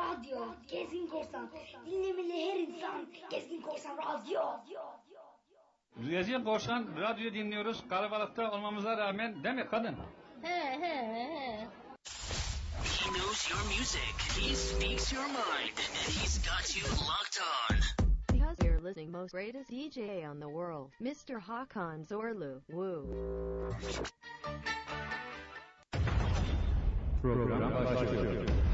Radyo, Gezgin Korsan. Dinlemeli her insan. Gezgin Korsan Radyo. Gezgin Korsan radyo dinliyoruz. Kalabalıkta olmamıza rağmen değil mi kadın? He he he. He knows your music. He speaks your mind. And he's got you locked on. Because you're listening most greatest DJ on the world, Mr. Hakan Zorlu. Woo. Program başlıyor.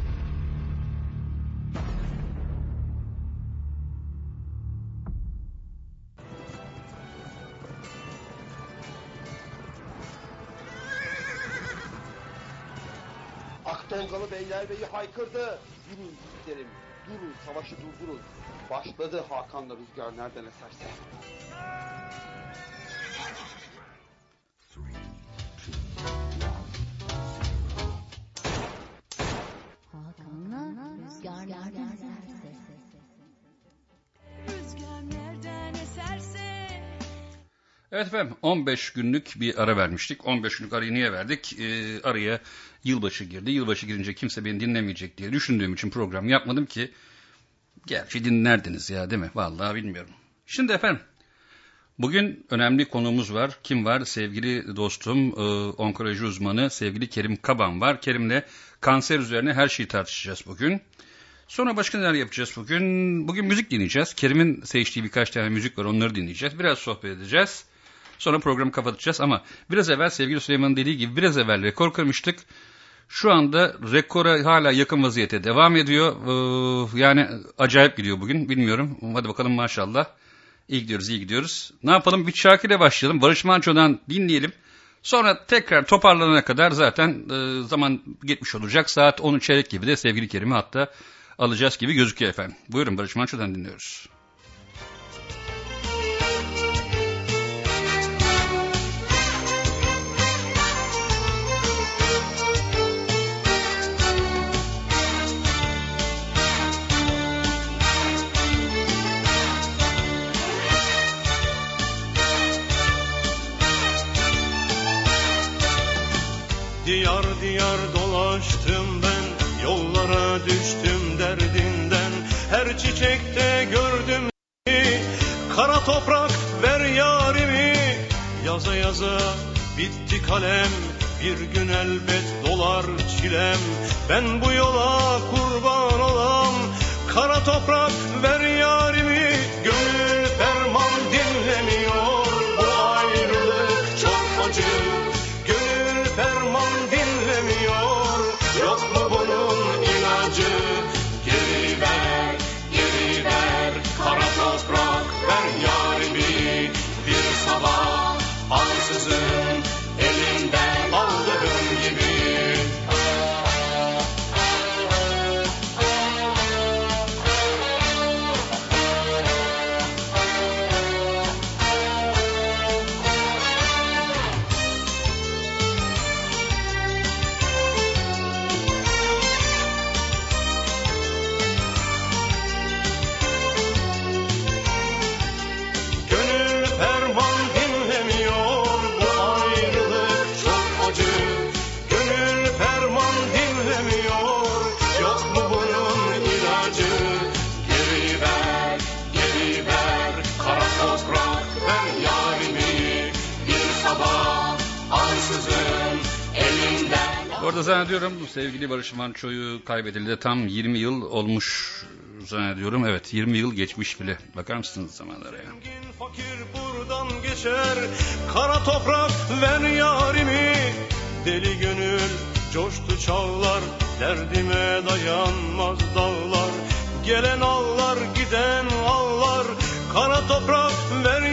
Akdolgalı Beylerbeyi haykırdı. Durun yiğitlerim, durun savaşı durdurun. Başladı Hakan'la rüzgar nereden eserse. Hakan'la rüzgar nereden eserse. Evet efendim 15 günlük bir ara vermiştik. 15 günlük arayı niye verdik? Ee, araya yılbaşı girdi. Yılbaşı girince kimse beni dinlemeyecek diye düşündüğüm için program yapmadım ki. Gerçi dinlerdiniz ya değil mi? Vallahi bilmiyorum. Şimdi efendim bugün önemli konuğumuz var. Kim var? Sevgili dostum e, onkoloji uzmanı sevgili Kerim Kaban var. Kerim'le kanser üzerine her şeyi tartışacağız bugün. Sonra başka neler yapacağız bugün? Bugün müzik dinleyeceğiz. Kerim'in seçtiği birkaç tane müzik var onları dinleyeceğiz. Biraz sohbet edeceğiz. Sonra programı kapatacağız ama biraz evvel sevgili Süleyman'ın dediği gibi biraz evvel rekor kırmıştık. Şu anda rekora hala yakın vaziyete devam ediyor. Ee, yani acayip gidiyor bugün bilmiyorum. Hadi bakalım maşallah. İyi gidiyoruz iyi gidiyoruz. Ne yapalım bir şarkıyla başlayalım. Barış Manço'dan dinleyelim. Sonra tekrar toparlanana kadar zaten e, zaman geçmiş olacak. Saat 10'u çeyrek gibi de sevgili Kerim'i hatta alacağız gibi gözüküyor efendim. Buyurun Barış Manço'dan dinliyoruz. Diyar diyar dolaştım ben Yollara düştüm derdinden. Her çiçekte gördüm seni Kara toprak ver yarimi. Yaza yaza bitti kalem Bir gün elbet dolar çilem. Ben bu yola kurban olam Kara toprak ver yarimi. Gönül sevgili Barış Manço'yu kaybedildi tam 20 yıl olmuş zannediyorum. Evet 20 yıl geçmiş bile. Bakar mısınız zamanlara ya? Fakir buradan geçer Kara toprak ver yarimi Deli gönül coştu çağlar Derdime dayanmaz dağlar Gelen ağlar giden ağlar Kara toprak ver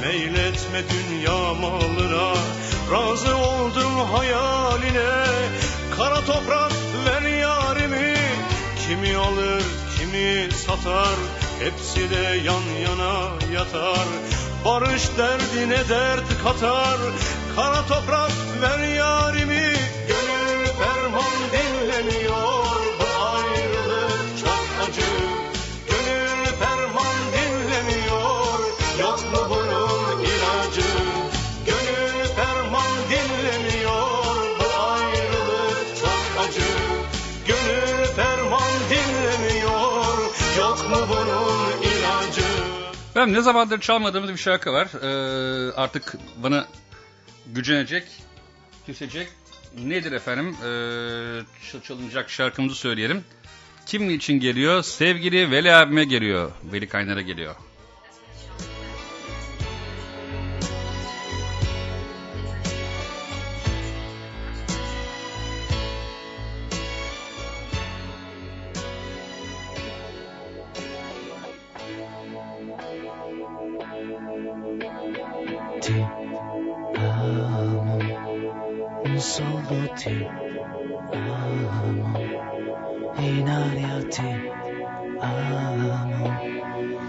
Meyletme dünya malına Razı oldum hayaline. Kara toprak ver yarimi Kimi alır kimi satar Hepsi de yan yana yatar. Barış derdine dert katar Kara toprak ver yarimi. Gönül ferman dinlemiyor Ben ne zamandır çalmadığımız bir şarkı var. Ee, artık bana gücenecek, küsecek. Nedir efendim? Ee, çal- çalınacak şarkımızı söyleyelim. Kim için geliyor? Sevgili Veli abime geliyor. Veli Kaynar'a geliyor. Ti amo, solo ti amo, in aria ti amo.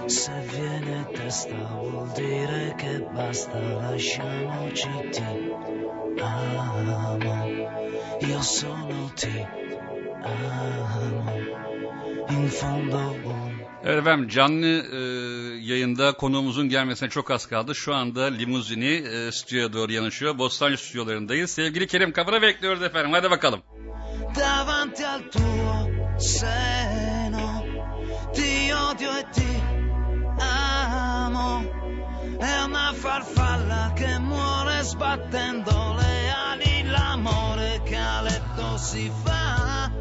Se viene testa vuol dire che basta, lasciamoci ti amo, io sono ti amo, in fondo un Evet efendim canlı e, yayında konuğumuzun gelmesine çok az kaldı. Şu anda limuzini e, stüdyoya doğru yanaşıyor. Bostancı stüdyolarındayız. Sevgili Kerim Kapı'na bekliyoruz efendim. Hadi bakalım. davanti al tuo seno. Ti odio e ti amo. È una farfalla che muore sbattendo le ali. L'amore che a letto si fa.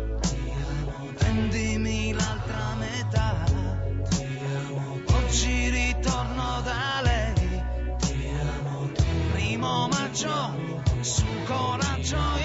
koračom, sú koračom.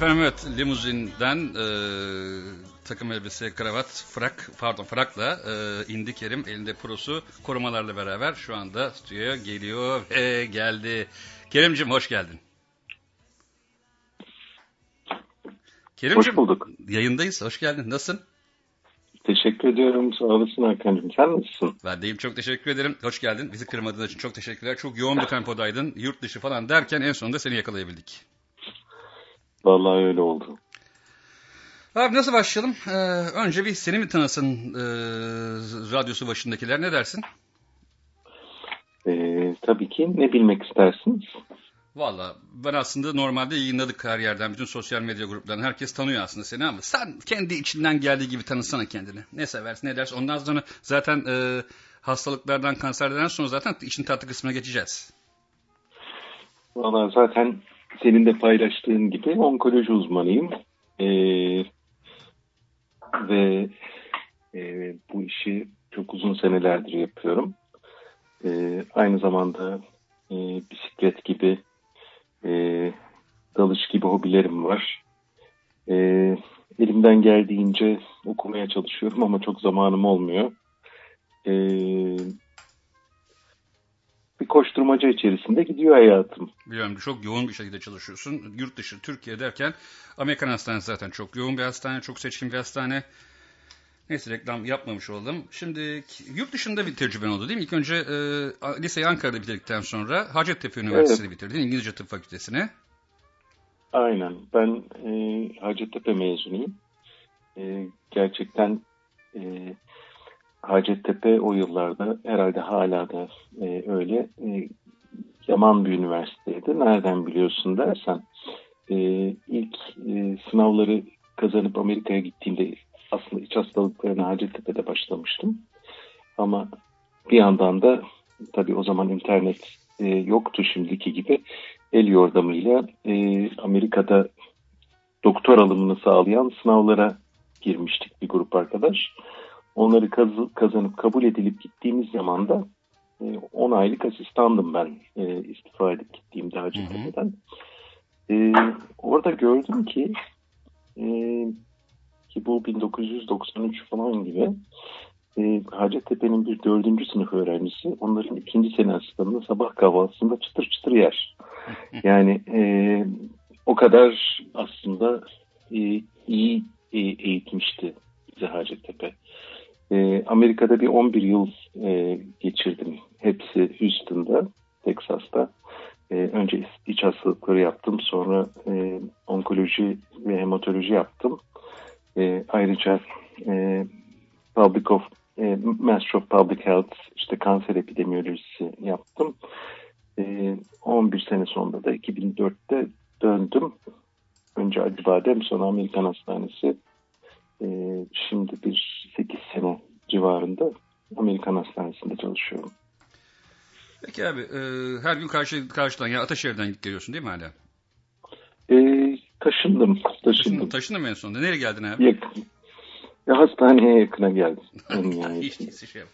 Efendim evet limuzinden e, takım elbise, kravat, frak, pardon frakla e, indi Kerim elinde prosu korumalarla beraber şu anda stüdyoya geliyor ve geldi. Kerimcim hoş geldin. Kerimcim, Hoş bulduk. Yayındayız. Hoş geldin. Nasılsın? Teşekkür ediyorum. Sağ olasın Hakan'cığım. Sen nasılsın? Ben deyim çok teşekkür ederim. Hoş geldin. Bizi kırmadığın için çok teşekkürler. Çok yoğun bir tempodaydın. Yurt dışı falan derken en sonunda seni yakalayabildik. Vallahi öyle oldu. Abi nasıl başlayalım? Ee, önce bir seni mi tanısın e, radyosu başındakiler ne dersin? Ee, tabii ki ne bilmek istersiniz? Valla ben aslında normalde yayınladık her yerden bütün sosyal medya gruplarından herkes tanıyor aslında seni ama sen kendi içinden geldiği gibi tanısana kendini. Ne seversin ne dersin ondan sonra zaten e, hastalıklardan, kanserlerden sonra zaten için tatlı kısmına geçeceğiz. Valla zaten senin de paylaştığın gibi onkoloji uzmanıyım. Ee, ve e, bu işi çok uzun senelerdir yapıyorum. Ee, aynı zamanda e, bisiklet gibi, e, dalış gibi hobilerim var. E, elimden geldiğince okumaya çalışıyorum ama çok zamanım olmuyor. E, koşturmaca içerisinde gidiyor hayatım. Biliyorum çok yoğun bir şekilde çalışıyorsun. Yurt dışı, Türkiye derken Amerikan hastanesi zaten çok yoğun bir hastane, çok seçkin bir hastane. Neyse reklam yapmamış oldum. Şimdi yurt dışında bir tecrüben oldu değil mi? İlk önce e, liseyi Ankara'da bitirdikten sonra Hacettepe Üniversitesi'ni Evet. bitirdin. İngilizce Tıp Fakültesini. Aynen. Ben e, Hacettepe mezunuyum. E, gerçekten e, Hacettepe o yıllarda herhalde hala da e, öyle e, yaman bir üniversiteydi. Nereden biliyorsun dersen e, ilk e, sınavları kazanıp Amerika'ya gittiğimde aslında iç hastalıklarına Hacettepe'de başlamıştım. Ama bir yandan da tabii o zaman internet e, yoktu şimdiki gibi el yordamıyla e, Amerika'da doktor alımını sağlayan sınavlara girmiştik bir grup arkadaş. Onları kaz- kazanıp kabul edilip gittiğimiz zaman da e, 10 aylık asistandım ben e, istifa edip gittiğimde Hacettepe'den. E, orada gördüm ki e, ki bu 1993 falan gibi e, Hacettepe'nin bir dördüncü sınıf öğrencisi onların ikinci sene asistanını sabah kahvaltısında çıtır çıtır yer. Yani e, o kadar aslında e, iyi e, eğitmişti bize Hacettepe. E, Amerika'da bir 11 yıl e, geçirdim. Hepsi Houston'da, Texas'ta. E, önce iç- hastalıkları yaptım. Sonra e, onkoloji ve hematoloji yaptım. E, ayrıca e, Public of e, Master of Public Health işte kanser epidemiyolojisi yaptım. E, 11 sene sonra da 2004'te döndüm. Önce Acıbadem sonra Amerikan Hastanesi. E, şimdi bir 8 sene civarında Amerikan Hastanesi'nde çalışıyorum. Peki abi e, her gün karşı, karşıdan ya Ataşehir'den geliyorsun değil mi hala? E, taşındım. Taşındım. taşındın mı en sonunda? Nereye geldin abi? Yakın. Ya hastaneye yakına geldim. Yani. Hiç değilse şey yap.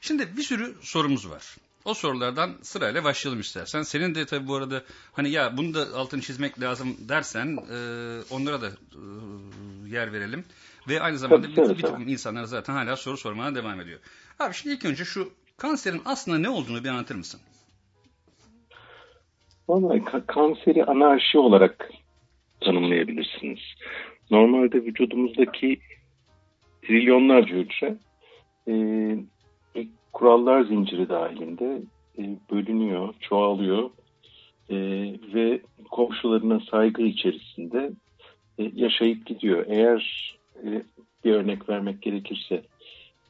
Şimdi bir sürü sorumuz var. O sorulardan sırayla başlayalım istersen. Senin de tabii bu arada hani ya bunu da altını çizmek lazım dersen e, onlara da e, yer verelim. Ve aynı zamanda Tabii, bir, bir takım insanlar zaten hala soru sormaya devam ediyor. Abi şimdi ilk önce şu kanserin aslında ne olduğunu bir anlatır mısın? Vallahi ka- kanseri anarşi olarak tanımlayabilirsiniz. Normalde vücudumuzdaki trilyonlarca hücre e, kurallar zinciri dahilinde e, bölünüyor, çoğalıyor e, ve komşularına saygı içerisinde e, yaşayıp gidiyor. Eğer e, bir örnek vermek gerekirse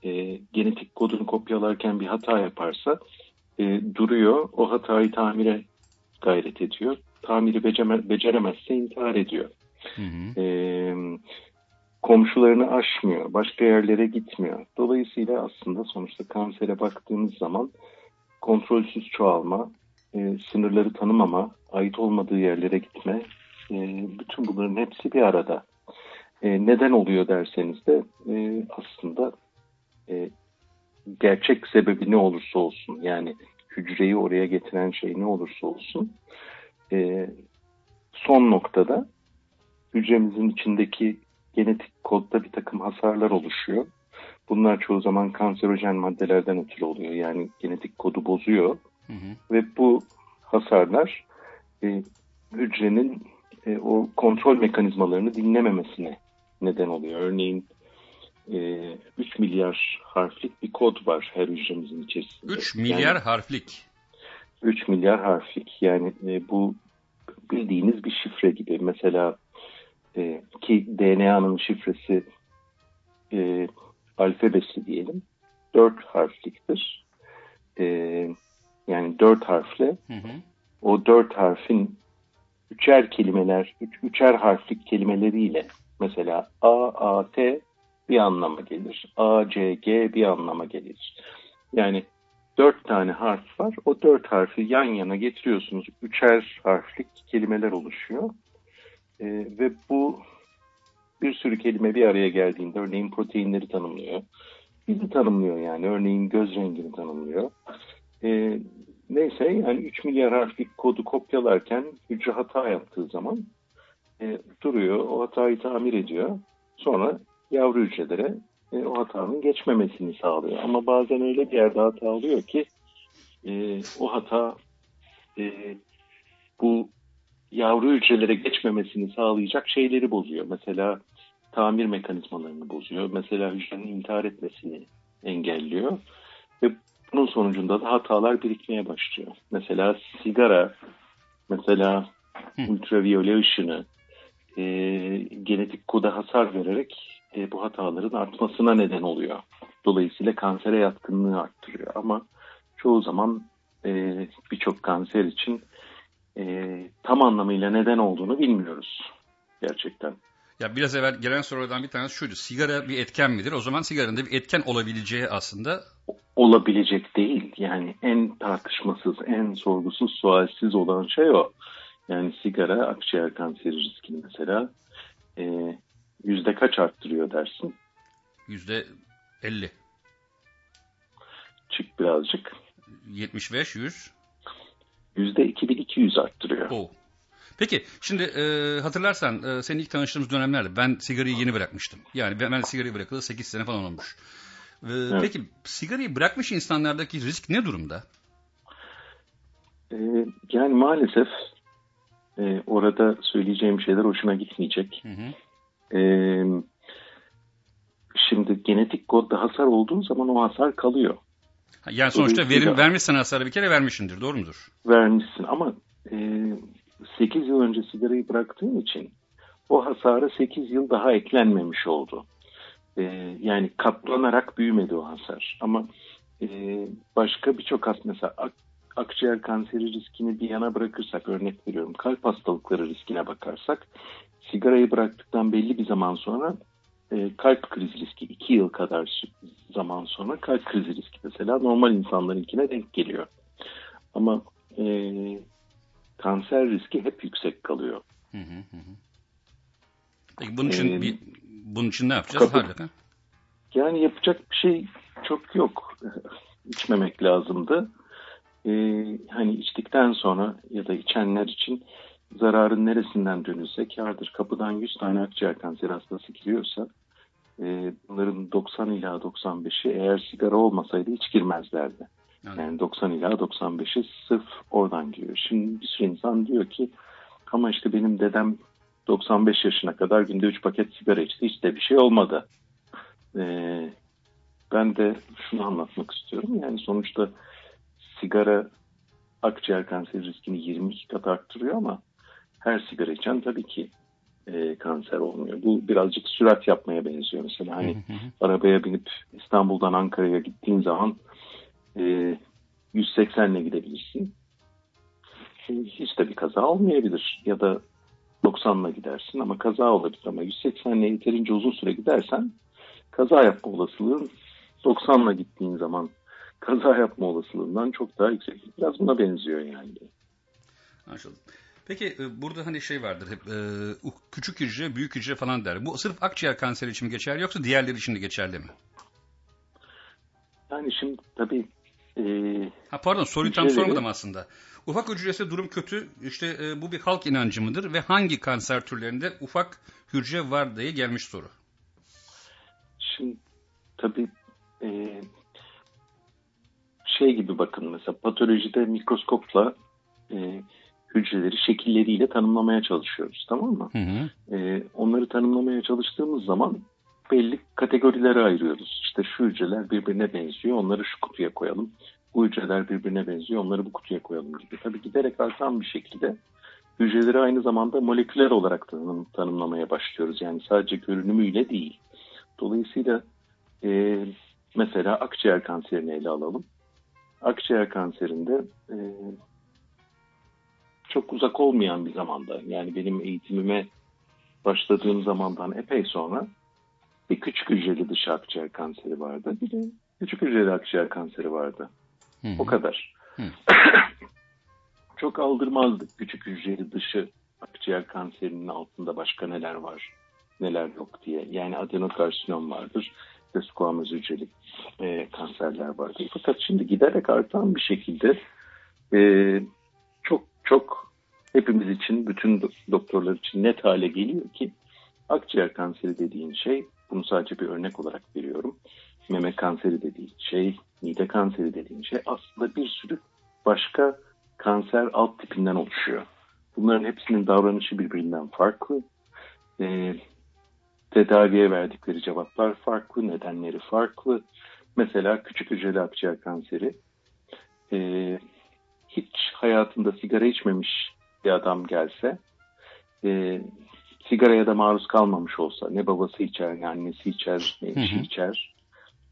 e, genetik kodunu kopyalarken bir hata yaparsa e, duruyor, o hatayı tamire gayret ediyor. Tamiri beceme, beceremezse intihar ediyor. Ee, komşularını aşmıyor, başka yerlere gitmiyor. Dolayısıyla aslında sonuçta kansere baktığımız zaman kontrolsüz çoğalma, e, sınırları tanımama, ait olmadığı yerlere gitme, e, bütün bunların hepsi bir arada. E, neden oluyor derseniz de e, aslında e, gerçek sebebi ne olursa olsun yani hücreyi oraya getiren şey ne olursa olsun e, son noktada hücremizin içindeki genetik kodda bir takım hasarlar oluşuyor. Bunlar çoğu zaman kanserojen maddelerden ötürü oluyor. Yani genetik kodu bozuyor ve bu hasarlar e, hücrenin e, o kontrol mekanizmalarını dinlememesine neden oluyor. Örneğin e, 3 milyar harflik bir kod var her hücremizin içerisinde. 3 milyar harflik. 3 milyar harflik. Yani e, bu bildiğiniz bir şifre gibi. Mesela e, ki DNA'nın şifresi e, alfabesi diyelim. 4 harfliktir. E, yani 4 harfle o 4 harfin üçer kelimeler, üç, üçer harflik kelimeleriyle mesela A, A, T bir anlama gelir. A, C, G bir anlama gelir. Yani dört tane harf var. O dört harfi yan yana getiriyorsunuz. Üçer harflik kelimeler oluşuyor. Ee, ve bu bir sürü kelime bir araya geldiğinde örneğin proteinleri tanımlıyor. Bizi tanımlıyor yani. Örneğin göz rengini tanımlıyor. Ee, neyse yani 3 milyar harflik kodu kopyalarken hücre hata yaptığı zaman e, duruyor. O hatayı tamir ediyor. Sonra yavru hücrelere e, o hatanın geçmemesini sağlıyor. Ama bazen öyle bir yerde hata oluyor ki e, o hata e, bu yavru hücrelere geçmemesini sağlayacak şeyleri bozuyor. Mesela tamir mekanizmalarını bozuyor. Mesela hücrenin intihar etmesini engelliyor. Ve bunun sonucunda da hatalar birikmeye başlıyor. Mesela sigara, mesela ultraviyole ışını, e, genetik koda hasar vererek e, bu hataların artmasına neden oluyor. Dolayısıyla kansere yatkınlığı arttırıyor. Ama çoğu zaman e, birçok kanser için e, tam anlamıyla neden olduğunu bilmiyoruz gerçekten. Ya biraz evvel gelen sorulardan bir tanesi şuydu. Sigara bir etken midir? O zaman sigaranın da bir etken olabileceği aslında Olabilecek değil. Yani en tartışmasız, en sorgusuz, sualsiz olan şey o. Yani sigara akciğer kanseri riskini mesela e, yüzde kaç arttırıyor dersin? yüzde 50, Çık birazcık. 75, 100. Yüzde 2200 arttırıyor. Oh. Peki şimdi e, hatırlarsan e, senin ilk tanıştığımız dönemlerde ben sigarayı yeni bırakmıştım. Yani ben, ben sigarayı bırakalı 8 sene falan olmuş. E, Peki sigarayı bırakmış insanlardaki risk ne durumda? E, yani maalesef e, orada söyleyeceğim şeyler hoşuna gitmeyecek. Hı hı. E, şimdi genetik kodda hasar olduğu zaman o hasar kalıyor. Yani sonuçta verim, vermişsen hasarı bir kere vermişsindir doğru mudur? vermişsin ama e, 8 yıl önce sigarayı bıraktığın için o hasara 8 yıl daha eklenmemiş oldu. E, yani katlanarak büyümedi o hasar. Ama e, başka birçok has mesela akciğer kanseri riskini bir yana bırakırsak örnek veriyorum kalp hastalıkları riskine bakarsak sigarayı bıraktıktan belli bir zaman sonra e, kalp krizi riski 2 yıl kadar zaman sonra kalp krizi riski mesela normal insanlarınkine denk geliyor. Ama e, kanser riski hep yüksek kalıyor. Hı hı hı. Peki bunun için Ee, bir bunun için ne yapacağız? kapı- Hadi. ha? Yani yapacak bir şey çok yok. İçmemek lazımdı. E, hani içtikten sonra ya da içenler için zararın neresinden dönülse kârdır. Kapıdan 100 tane akciğer kanseri hastası giriyorsa e, bunların 90 ila 95'i eğer sigara olmasaydı hiç girmezlerdi. Yani, Yani 90 ila 95'i sırf oradan giriyor. Şimdi bir sürü insan diyor ki ama işte benim dedem 95 yaşına kadar günde 3 paket sigara içti. Hiç de bir şey olmadı. Ee, ben de şunu anlatmak istiyorum. Yani sonuçta sigara akciğer kanseri riskini 22 kat arttırıyor ama her sigara içen tabii ki e, kanser olmuyor. Bu birazcık sürat yapmaya benziyor. Mesela hani Hı hı hı. arabaya binip İstanbul'dan Ankara'ya gittiğin zaman e, 180 ile gidebilirsin. E, hiç de bir kaza olmayabilir. Ya da 90 ile gidersin ama kaza olabilir. Ama 180 ile yeterince uzun süre gidersen kaza yapma olasılığın 90 ile gittiğin zaman kaza yapma olasılığından çok daha yüksek. Biraz buna benziyor yani. Anlaşıldı. Peki e, burada hani şey vardır hep e, küçük hücre, büyük hücre falan der. Bu sırf akciğer kanseri için mi geçerli yoksa diğerleri için de geçerli mi? Yani şimdi tabii e, Ha pardon soruyu tam Hücreleri- sormadım aslında. Ufak hücresi durum kötü. İşte e, bu bir halk inancı mıdır ve hangi kanser türlerinde ufak hücre var diye gelmiş soru. Şimdi tabii e, şey gibi bakın mesela patolojide mikroskopla e, hücreleri şekilleriyle tanımlamaya çalışıyoruz tamam mı? Hı hı. E, onları tanımlamaya çalıştığımız zaman belli kategorilere ayırıyoruz. İşte şu hücreler birbirine benziyor onları şu kutuya koyalım. Bu hücreler birbirine benziyor onları bu kutuya koyalım gibi. Tabii giderek artan bir şekilde hücreleri aynı zamanda moleküler olarak tanım, tanımlamaya başlıyoruz. Yani sadece görünümüyle değil. Dolayısıyla e, mesela akciğer kanserini ele alalım. Akciğer kanserinde e, çok uzak olmayan bir zamanda yani benim eğitimime başladığım zamandan epey sonra bir küçük hücreli dış akciğer kanseri vardı. Bir de küçük hücreli akciğer kanseri vardı. Hı hı. O kadar. Hı. Çok aldırmazdık küçük hücreli dışı akciğer kanserinin altında başka neler var, neler yok diye. Yani adenokarsinom vardır ve squamöz hücreli e, kanserler vardır. Fakat şimdi giderek artan bir şekilde e, çok çok hepimiz için, bütün do- doktorlar için net hale geliyor ki akciğer kanseri dediğin şey, bunu sadece bir örnek olarak veriyorum. Meme kanseri dediğin şey, mide kanseri dediğin şey aslında bir sürü başka kanser alt tipinden oluşuyor. Bunların hepsinin davranışı birbirinden farklı. Ee, tedaviye verdikleri cevaplar farklı, nedenleri farklı. Mesela küçük hücreli akciğer kanseri ee, hiç hayatında sigara içmemiş bir adam gelse e, sigaraya da maruz kalmamış olsa ne babası içer ne annesi içer ne eşi içer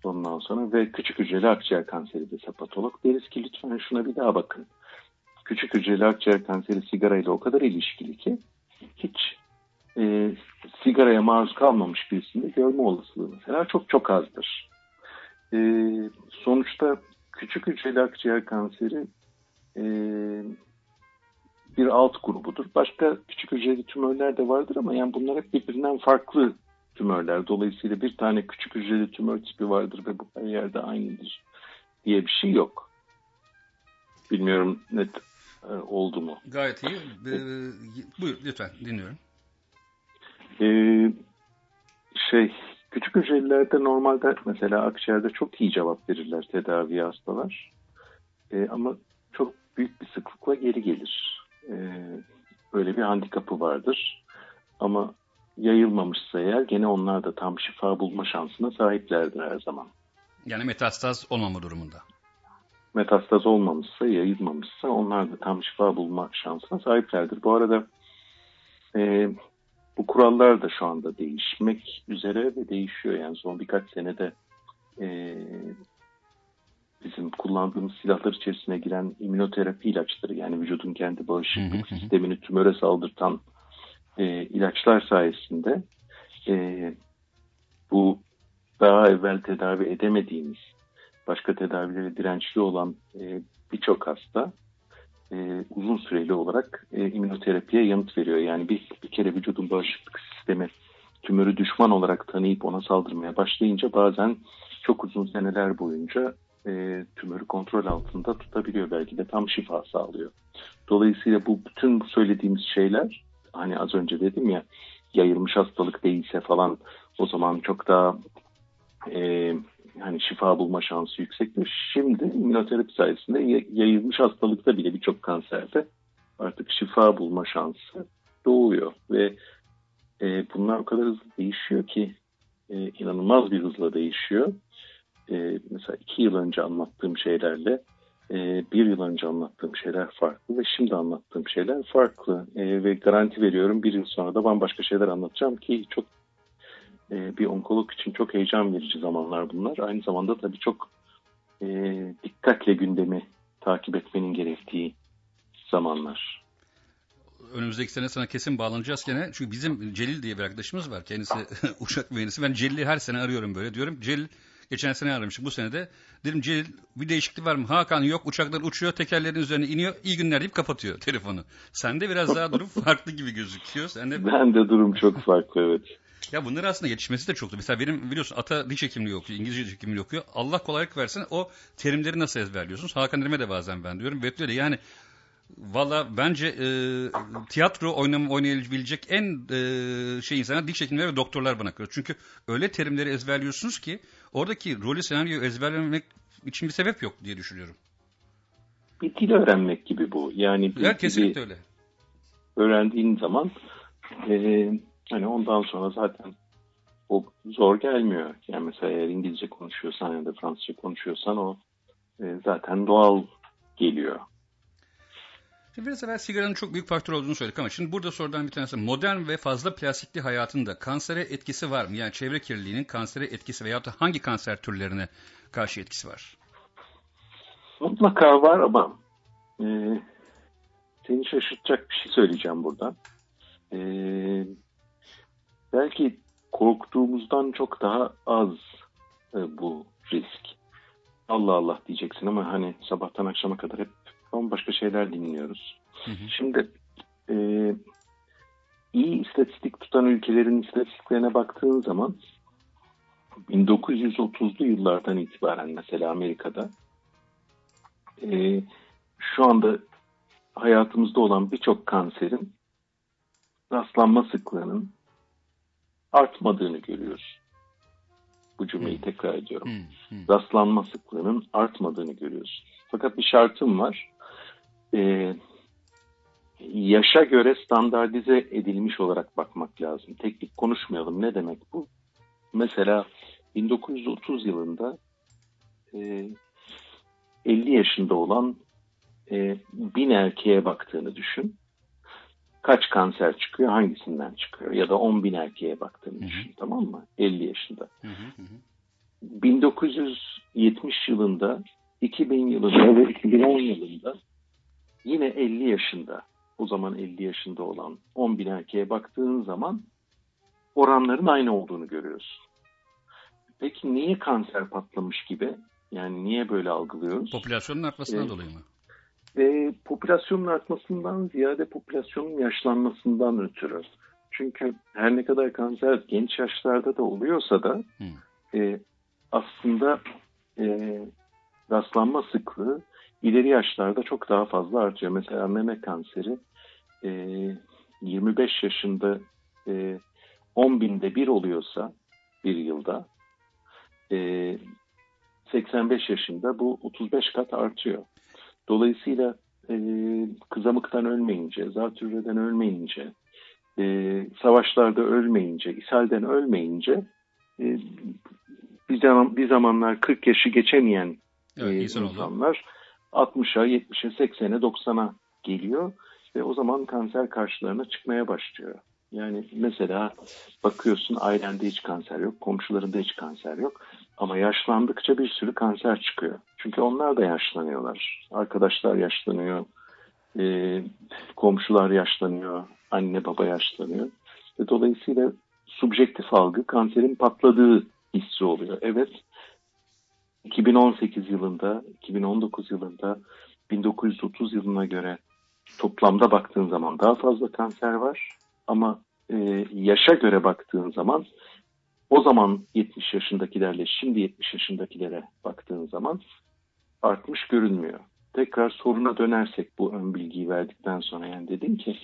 ondan sonra ve küçük hücreli akciğer kanseri dese patolog deriz ki lütfen şuna bir daha bakın. Küçük hücreli akciğer kanseri sigarayla o kadar ilişkili ki hiç e, sigaraya maruz kalmamış birisinde görme olasılığı mesela çok çok azdır. E, sonuçta küçük hücreli akciğer kanseri e, bir alt grubudur. Başka küçük hücreli tümörler de vardır ama yani bunlar hep birbirinden farklı tümörler. Dolayısıyla bir tane küçük hücreli tümör tipi vardır ve bu her yerde aynıdır diye bir şey yok. Bilmiyorum net e, oldu mu? Gayet iyi. Ee, buyur lütfen dinliyorum. Ee, şey küçük hücrelilerde normalde mesela akciğerde çok iyi cevap verirler tedaviye hastalar. Ee, ama çok büyük bir sıklıkla geri gelir. Ee, böyle bir handikapı vardır. Ama yayılmamışsa eğer gene onlar da tam şifa bulma şansına sahiplerdir her zaman. Yani metastaz olmama durumunda. Metastaz olmamışsa, yayılmamışsa onlar da tam şifa bulma şansına sahiplerdir. Bu arada e, bu kurallar da şu anda değişmek üzere ve değişiyor. Yani son birkaç senede e, bizim kullandığımız silahlar içerisine giren immünoterapi ilaçları yani vücudun kendi bağışıklık sistemini tümöre saldırtan e, ilaçlar sayesinde e, bu daha evvel tedavi edemediğimiz başka tedavilere dirençli olan e, birçok hasta e, uzun süreli olarak e, immünoterapiye yanıt veriyor. Yani bir, bir kere vücudun bağışıklık sistemi tümörü düşman olarak tanıyıp ona saldırmaya başlayınca bazen çok uzun seneler boyunca e, tümörü kontrol altında tutabiliyor. Belki de tam şifa sağlıyor. Dolayısıyla bu bütün bu söylediğimiz şeyler hani az önce dedim ya yayılmış hastalık değilse falan o zaman çok daha e, yani şifa bulma şansı yüksektir. Şimdi immünoterapi sayesinde ya- yayılmış hastalıkta bile birçok kanserde artık şifa bulma şansı doğuyor ve e, bunlar o kadar hızlı değişiyor ki e, inanılmaz bir hızla değişiyor. E, mesela iki yıl önce anlattığım şeylerle e, bir yıl önce anlattığım şeyler farklı ve şimdi anlattığım şeyler farklı. E, ve garanti veriyorum bir yıl sonra da bambaşka şeyler anlatacağım ki çok e, bir onkolog için çok heyecan verici zamanlar bunlar. Aynı zamanda tabii çok e, dikkatle gündemi takip etmenin gerektiği zamanlar. Önümüzdeki sene sana kesin bağlanacağız gene. Çünkü bizim Celil diye bir arkadaşımız var. Kendisi uçak mühendisi. Ben Celil'i her sene arıyorum böyle. Diyorum Celil geçen sene aramışım bu sene de. Dedim Celil bir değişiklik var mı? Hakan yok uçaklar uçuyor tekerlerin üzerine iniyor. İyi günler deyip kapatıyor telefonu. Sende biraz daha durum farklı gibi gözüküyor. Sen de... Ben de durum çok farklı evet. Ya bunlar aslında yetişmesi de çoktu. Mesela benim biliyorsun ata diş hekimliği okuyor, İngilizce diş hekimliği okuyor. Allah kolaylık versin o terimleri nasıl ezberliyorsunuz? Hakan Erim'e de bazen ben diyorum. Ve öyle yani valla bence e, tiyatro oynam oynayabilecek en e, şey insana diş hekimleri ve doktorlar bana kalıyor. Çünkü öyle terimleri ezberliyorsunuz ki oradaki rolü senaryoyu ezberlemek için bir sebep yok diye düşünüyorum. Bir dil öğrenmek gibi bu. Yani bir Ya kesinlikle öyle. öğrendiğin zaman e, hani ondan sonra zaten o zor gelmiyor. Yani mesela eğer İngilizce konuşuyorsan ya da Fransızca konuşuyorsan o e, zaten doğal geliyor. Şimdi biraz evvel sigaranın çok büyük faktör olduğunu söyledik ama şimdi burada sorudan bir tanesi modern ve fazla plastikli hayatında kansere etkisi var mı? Yani çevre kirliliğinin kansere etkisi veyahut da hangi kanser türlerine karşı etkisi var? Mutlaka var ama e, seni şaşırtacak bir şey söyleyeceğim burada. E, belki korktuğumuzdan çok daha az e, bu risk. Allah Allah diyeceksin ama hani sabahtan akşama kadar hep bambaşka şeyler dinliyoruz. Şimdi e, iyi istatistik tutan ülkelerin istatistiklerine baktığın zaman 1930'lu yıllardan itibaren mesela Amerika'da e, şu anda hayatımızda olan birçok kanserin rastlanma sıklığının artmadığını görüyoruz. Bu cümleyi tekrar ediyorum. Rastlanma sıklığının artmadığını görüyoruz. Fakat bir şartım var. Ee, yaşa göre standartize edilmiş olarak bakmak lazım. Teknik konuşmayalım. Ne demek bu? Mesela 1930 yılında e, 50 yaşında olan e, bin erkeğe baktığını düşün. Kaç kanser çıkıyor, hangisinden çıkıyor? Ya da 10 bin erkeğe baktığını düşün, tamam mı? 50 yaşında. 1970 yılında, 2000 yılında ve 2010 yılında yine 50 yaşında, o zaman 50 yaşında olan 10 bin erkeğe baktığın zaman oranların aynı olduğunu görüyorsun. Peki niye kanser patlamış gibi? Yani niye böyle algılıyoruz? Popülasyonun artmasından Ee, dolayı mı? Ve popülasyonun artmasından ziyade popülasyonun yaşlanmasından ötürü. Çünkü her ne kadar kanser genç yaşlarda da oluyorsa da e, aslında e, rastlanma sıklığı ileri yaşlarda çok daha fazla artıyor. Mesela meme kanseri e, 25 yaşında e, 10 binde bir oluyorsa bir yılda e, 85 yaşında bu 35 kat artıyor. Dolayısıyla e, kızamıktan ölmeyince, zatürreden ölmeyince, e, savaşlarda ölmeyince, ishalden ölmeyince e, bir, zaman, bir zamanlar 40 yaşı geçemeyen Evet, e, insanoğlu. insanlar 60'a, 70'e, 80'e, 90'a geliyor ve o zaman kanser karşılarına çıkmaya başlıyor. Yani mesela bakıyorsun ailende hiç kanser yok, komşularında hiç kanser yok ama yaşlandıkça bir sürü kanser çıkıyor. Çünkü onlar da yaşlanıyorlar. Arkadaşlar yaşlanıyor, e, komşular yaşlanıyor, anne baba yaşlanıyor. Ve dolayısıyla subjektif algı kanserin patladığı hissi oluyor. Evet 2018 yılında, 2019 yılında 1930 yılına göre toplamda baktığın zaman daha fazla kanser var. Ama e, yaşa göre baktığın zaman o zaman 70 yaşındakilerle şimdi 70 yaşındakilere baktığın zaman artmış görünmüyor. Tekrar soruna dönersek bu ön bilgiyi verdikten sonra yani dedin ki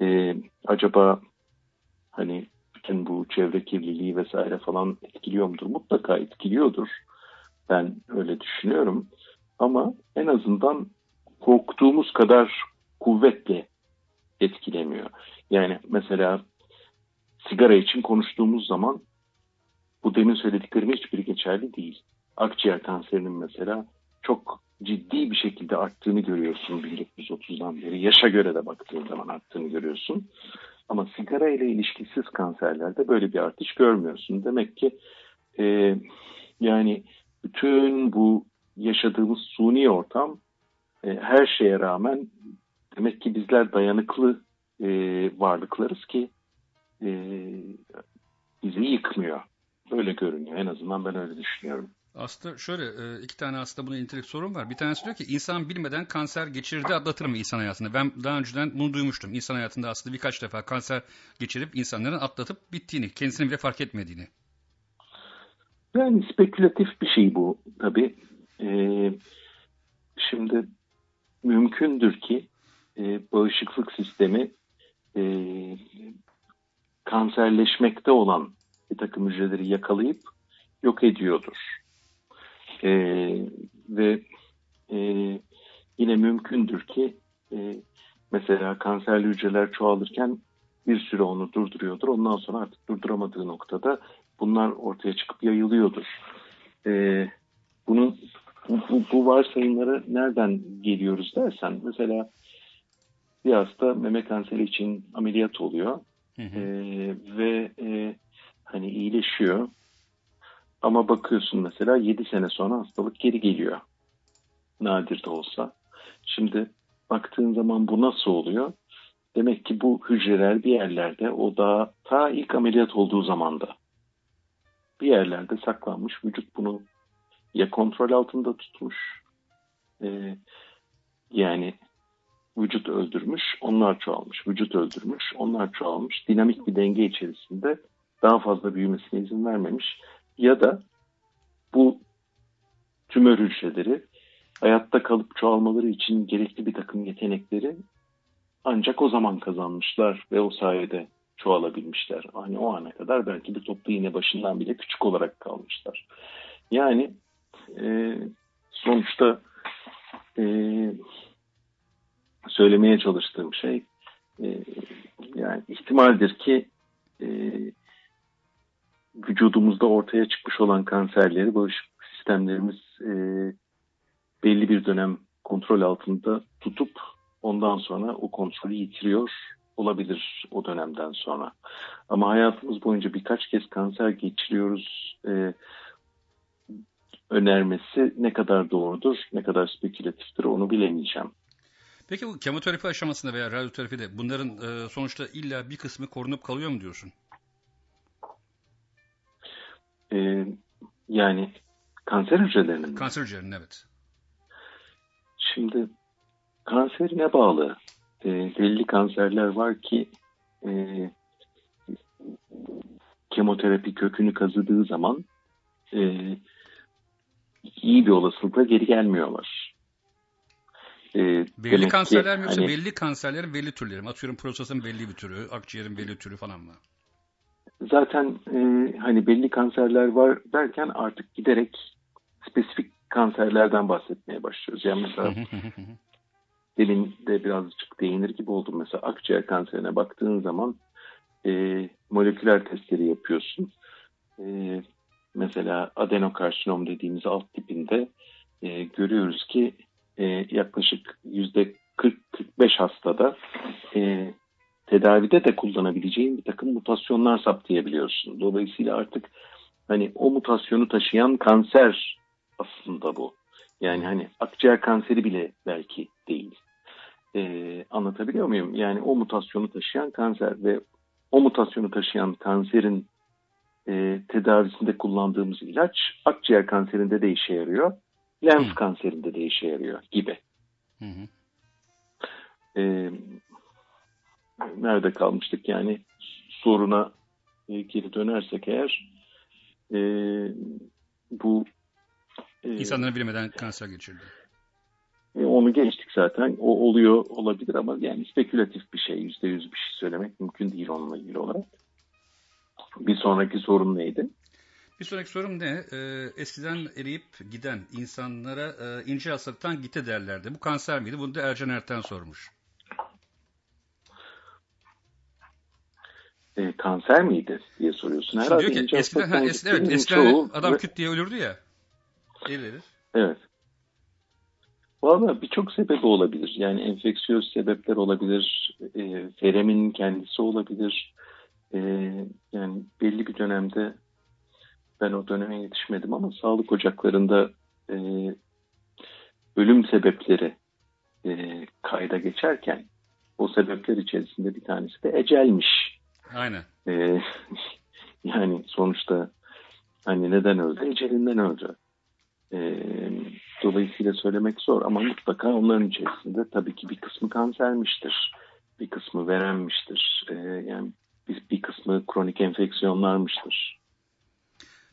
e, acaba hani bütün bu çevre kirliliği vesaire falan etkiliyor mudur? Mutlaka etkiliyordur. Ben öyle düşünüyorum. Ama en azından korktuğumuz kadar kuvvetle etkilemiyor. Yani mesela sigara için konuştuğumuz zaman bu demin söylediklerimin hiçbiri geçerli değil. Akciğer kanserinin mesela çok ciddi bir şekilde arttığını görüyorsun 1930'dan beri. Yaşa göre de baktığın zaman arttığını görüyorsun. Ama sigara ile ilişkisiz kanserlerde böyle bir artış görmüyorsun. Demek ki e, yani bütün bu yaşadığımız suni ortam e, her şeye rağmen demek ki bizler dayanıklı e, varlıklarız ki e, bizi yıkmıyor. Öyle görünüyor. En azından ben öyle düşünüyorum. Aslında şöyle e, iki tane aslında buna nitelik sorun var. Bir tanesi diyor ki insan bilmeden kanser geçirdi atlatır mı insan hayatında? Ben daha önceden bunu duymuştum. İnsan hayatında aslında birkaç defa kanser geçirip insanların atlatıp bittiğini, kendisini bile fark etmediğini. Yani spekülatif bir şey bu tabii. Ee, şimdi mümkündür ki e, bağışıklık sistemi e, kanserleşmekte olan bir takım hücreleri yakalayıp yok ediyordur. E, ve e, yine mümkündür ki e, mesela kanserli hücreler çoğalırken bir süre onu durduruyordur. Ondan sonra artık durduramadığı noktada bunlar ortaya çıkıp yayılıyordur. E, bunun bu, bu, bu varsayımlara nereden geliyoruz dersen mesela bir hasta meme kanseri için ameliyat oluyor Hı hı. Ee, ve e, hani iyileşiyor ama bakıyorsun mesela 7 sene sonra hastalık geri geliyor nadir de olsa şimdi baktığın zaman bu nasıl oluyor demek ki bu hücreler bir yerlerde o daha ta ilk ameliyat olduğu zamanda bir yerlerde saklanmış vücut bunu ya kontrol altında tutmuş e, yani vücut öldürmüş, onlar çoğalmış. Vücut öldürmüş, onlar çoğalmış. Dinamik bir denge içerisinde daha fazla büyümesine izin vermemiş. Ya da bu tümör hücreleri hayatta kalıp çoğalmaları için gerekli bir takım yetenekleri ancak o zaman kazanmışlar ve o sayede çoğalabilmişler. Hani o ana kadar belki bir toplu iğne başından bile küçük olarak kalmışlar. Yani e, sonuçta e, söylemeye çalıştığım şey e, yani ihtimaldir ki e, vücudumuzda ortaya çıkmış olan kanserleri bağışıklık sistemlerimiz e, belli bir dönem kontrol altında tutup ondan sonra o kontrolü yitiriyor olabilir o dönemden sonra. Ama hayatımız boyunca birkaç kez kanser geçiriyoruz e, önermesi ne kadar doğrudur, ne kadar spekülatiftir onu bilemeyeceğim. Peki bu kemoterapi aşamasında veya radyoterapide bunların e, sonuçta illa bir kısmı korunup kalıyor mu diyorsun? E, yani kanser hücrelerinin mi? Kanser hücrelerinin evet. Şimdi kanserine bağlı e, belli kanserler var ki e, kemoterapi kökünü kazıdığı zaman e, iyi bir olasılıkla geri gelmiyorlar. E, Belli demek ki kanserler mi yoksa hani- belli kanserlerin belli türleri mi? Atıyorum prostatın belli bir türü, akciğerin belli türü falan mı? Zaten e, hani belli kanserler var derken artık giderek spesifik kanserlerden bahsetmeye başlıyoruz. Yani mesela demin de birazcık değinir gibi oldum. Mesela akciğer kanserine baktığın zaman e, moleküler testleri yapıyorsun. E, mesela adenokarsinom dediğimiz alt tipinde e, görüyoruz ki e, yaklaşık yüzde 40-45 hastada e, tedavide de kullanabileceğin bir takım mutasyonlar saptayabiliyorsun. Dolayısıyla artık hani o mutasyonu taşıyan kanser aslında bu. Yani hani akciğer kanseri bile belki değil. Ee, anlatabiliyor muyum? Yani o mutasyonu taşıyan kanser ve o mutasyonu taşıyan kanserin e, tedavisinde kullandığımız ilaç akciğer kanserinde de işe yarıyor. Lenf kanserinde de işe yarıyor gibi. Hı hı. Ee, nerede kalmıştık yani soruna e, geri dönersek eğer e, bu e, İnsanların bilmeden kanser geçirdi. e, onu geçtik zaten. O oluyor olabilir ama yani spekülatif bir şey. Yüzde yüz bir şey söylemek mümkün değil onunla ilgili olarak. Bir sonraki sorun neydi? Bir sonraki sorum ne? Ee, eskiden eriyip giden insanlara e, ince hastalıktan gitti derlerdi. Bu kanser miydi? Bunu da Ercan Erten sormuş. E, kanser miydi diye soruyorsun. Şimdi Herhalde diyor ki eskiden, ha, es, evet, eskiden çoğu adam küt diye ölürdü ya. Erilir. Evet. Valla birçok sebebi olabilir. Yani enfeksiyöz sebepler olabilir. E, feremin kendisi olabilir. E, yani belli bir dönemde ben o döneme yetişmedim ama sağlık ocaklarında e, ölüm sebepleri e, kayda geçerken o sebepler içerisinde bir tanesi de ecelmiş. Aynen. E, yani sonuçta hani neden öldü? Ecelinden öldü. E, dolayısıyla söylemek zor ama mutlaka onların içerisinde tabii ki bir kısmı kansermiştir. Bir kısmı verenmiştir. E, yani bir, bir kısmı kronik enfeksiyonlarmıştır.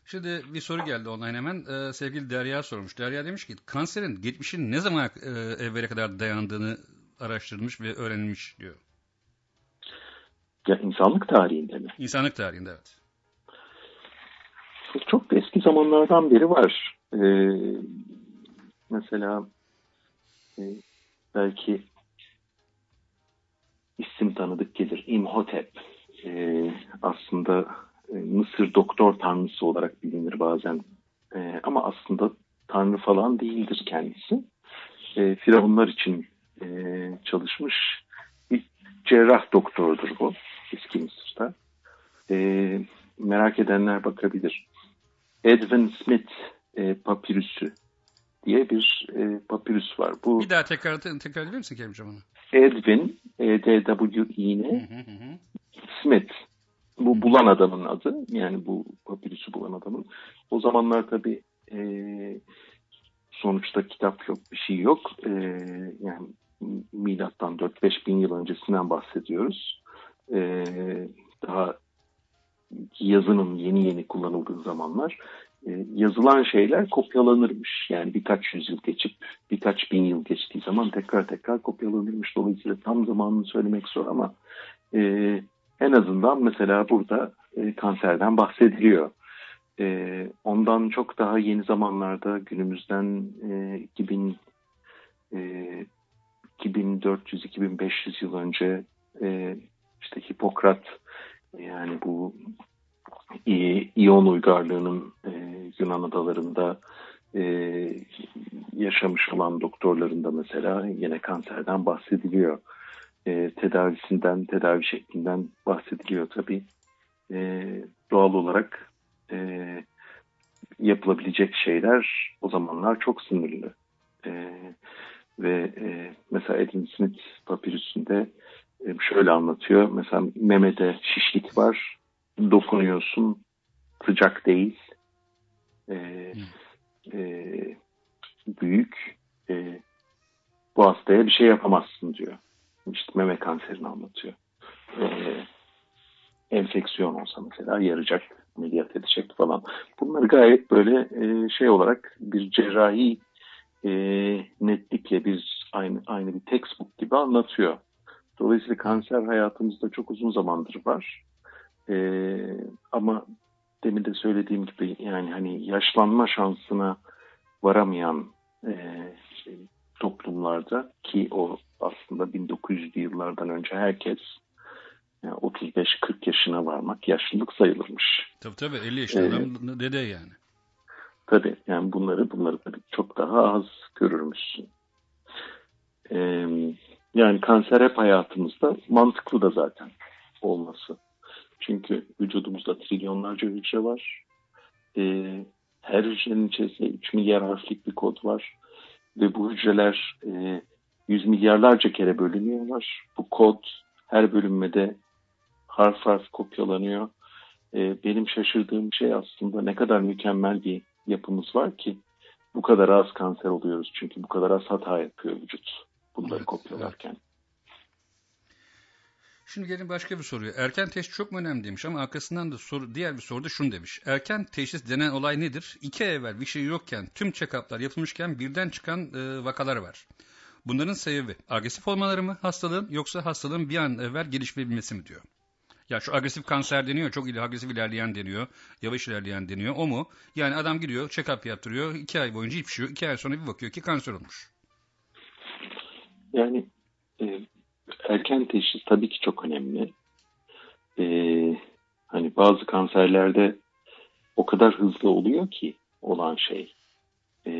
Şimdi bir soru geldi online hemen. Ee, sevgili Derya sormuş. Derya demiş ki kanserin geçmişin ne zaman e, evvele kadar dayandığını araştırılmış ve öğrenilmiş diyor. Ya insanlık tarihinde mi? İnsanlık tarihinde evet. Çok eski zamanlardan beri var. E, mesela e, belki isim tanıdık gelir. İmhotep. E, aslında e, Mısır doktor tanrısı olarak bilinir bazen. E, ama aslında tanrı falan değildir kendisi. E, Firavunlar için e, çalışmış bir cerrah doktordur bu eski Mısır'da. E, merak edenler bakabilir. Edwin Smith e, papirüsü diye bir e, papirüs var. Bu Bir daha tekrar tekrar edebilir misin Kerimcan onu? Edwin, e, D-W-I-N, Smith. Bu bulan adamın adı. Yani bu papirüsü bulan adamın. O zamanlar tabii e, sonuçta kitap yok, bir şey yok. E, yani milattan 4-5 bin yıl öncesinden bahsediyoruz. E, daha yazının yeni yeni kullanıldığı zamanlar e, yazılan şeyler kopyalanırmış. Yani birkaç yüzyıl geçip birkaç bin yıl geçtiği zaman tekrar tekrar kopyalanırmış. Dolayısıyla tam zamanını söylemek zor ama e, en azından mesela burada e, kanserden bahsediliyor. E, ondan çok daha yeni zamanlarda günümüzden e, 2000 e, 2400-2500 yıl önce e, işte Hipokrat yani bu İyon uygarlığının e, Yunan adalarında e, yaşamış olan doktorlarında mesela yine kanserden bahsediliyor. E, tedavisinden, tedavi şeklinden bahsediliyor tabii. E, doğal olarak e, yapılabilecek şeyler o zamanlar çok sınırlı. E, ve e, mesela Adam Smith papirüsünde şöyle anlatıyor. Mesela memede şişlik var, dokunuyorsun, sıcak değil, e, e, büyük, e, bu hastaya bir şey yapamazsın diyor. İşte meme kanserini anlatıyor. E, enfeksiyon olsa mesela yarayacak, ameliyat edecek falan. Bunları gayet böyle e, şey olarak bir cerrahi e, netlikle biz aynı aynı bir textbook gibi anlatıyor. Dolayısıyla kanser hayatımızda çok uzun zamandır var. E, ama demin de söylediğim gibi yani hani yaşlanma şansına varamayan e, toplumlarda ki o aslında 1900'lü yıllardan önce herkes yani 35-40 yaşına varmak yaşlılık sayılırmış. Tabii tabii 50 yaşında adam dede yani. Tabii yani bunları bunları tabii çok daha az görürmüşsün. Ee, yani kanser hep hayatımızda mantıklı da zaten olması. Çünkü vücudumuzda trilyonlarca hücre var. Ee, her hücrenin içerisinde 3 milyar harflik bir kod var. Ve bu hücreler e, yüz milyarlarca kere bölünüyorlar. Bu kod her bölünmede harf harf kopyalanıyor. Ee, benim şaşırdığım şey aslında ne kadar mükemmel bir yapımız var ki bu kadar az kanser oluyoruz. Çünkü bu kadar az hata yapıyor vücut bunları Evet, kopyalarken. Şimdi gelin başka bir soruya. Erken teşhis çok mu önemli demiş ama arkasından da soru, diğer bir soruda şunu demiş. Erken teşhis denen olay nedir? İki ay evvel bir şey yokken tüm check-up'lar yapılmışken birden çıkan e, vakalar var. Bunların sebebi agresif olmaları mı hastalığın yoksa hastalığın bir an evvel gelişebilmesi mi diyor. Ya şu agresif kanser deniyor, çok ili agresif ilerleyen deniyor, yavaş ilerleyen deniyor. O mu? Yani adam gidiyor, check-up yaptırıyor, iki ay boyunca hiçbir şey yok. İki ay sonra bir bakıyor ki kanser olmuş. Yani e, erken teşhis tabii ki çok önemli. E, hani bazı kanserlerde o kadar hızlı oluyor ki olan şey. E,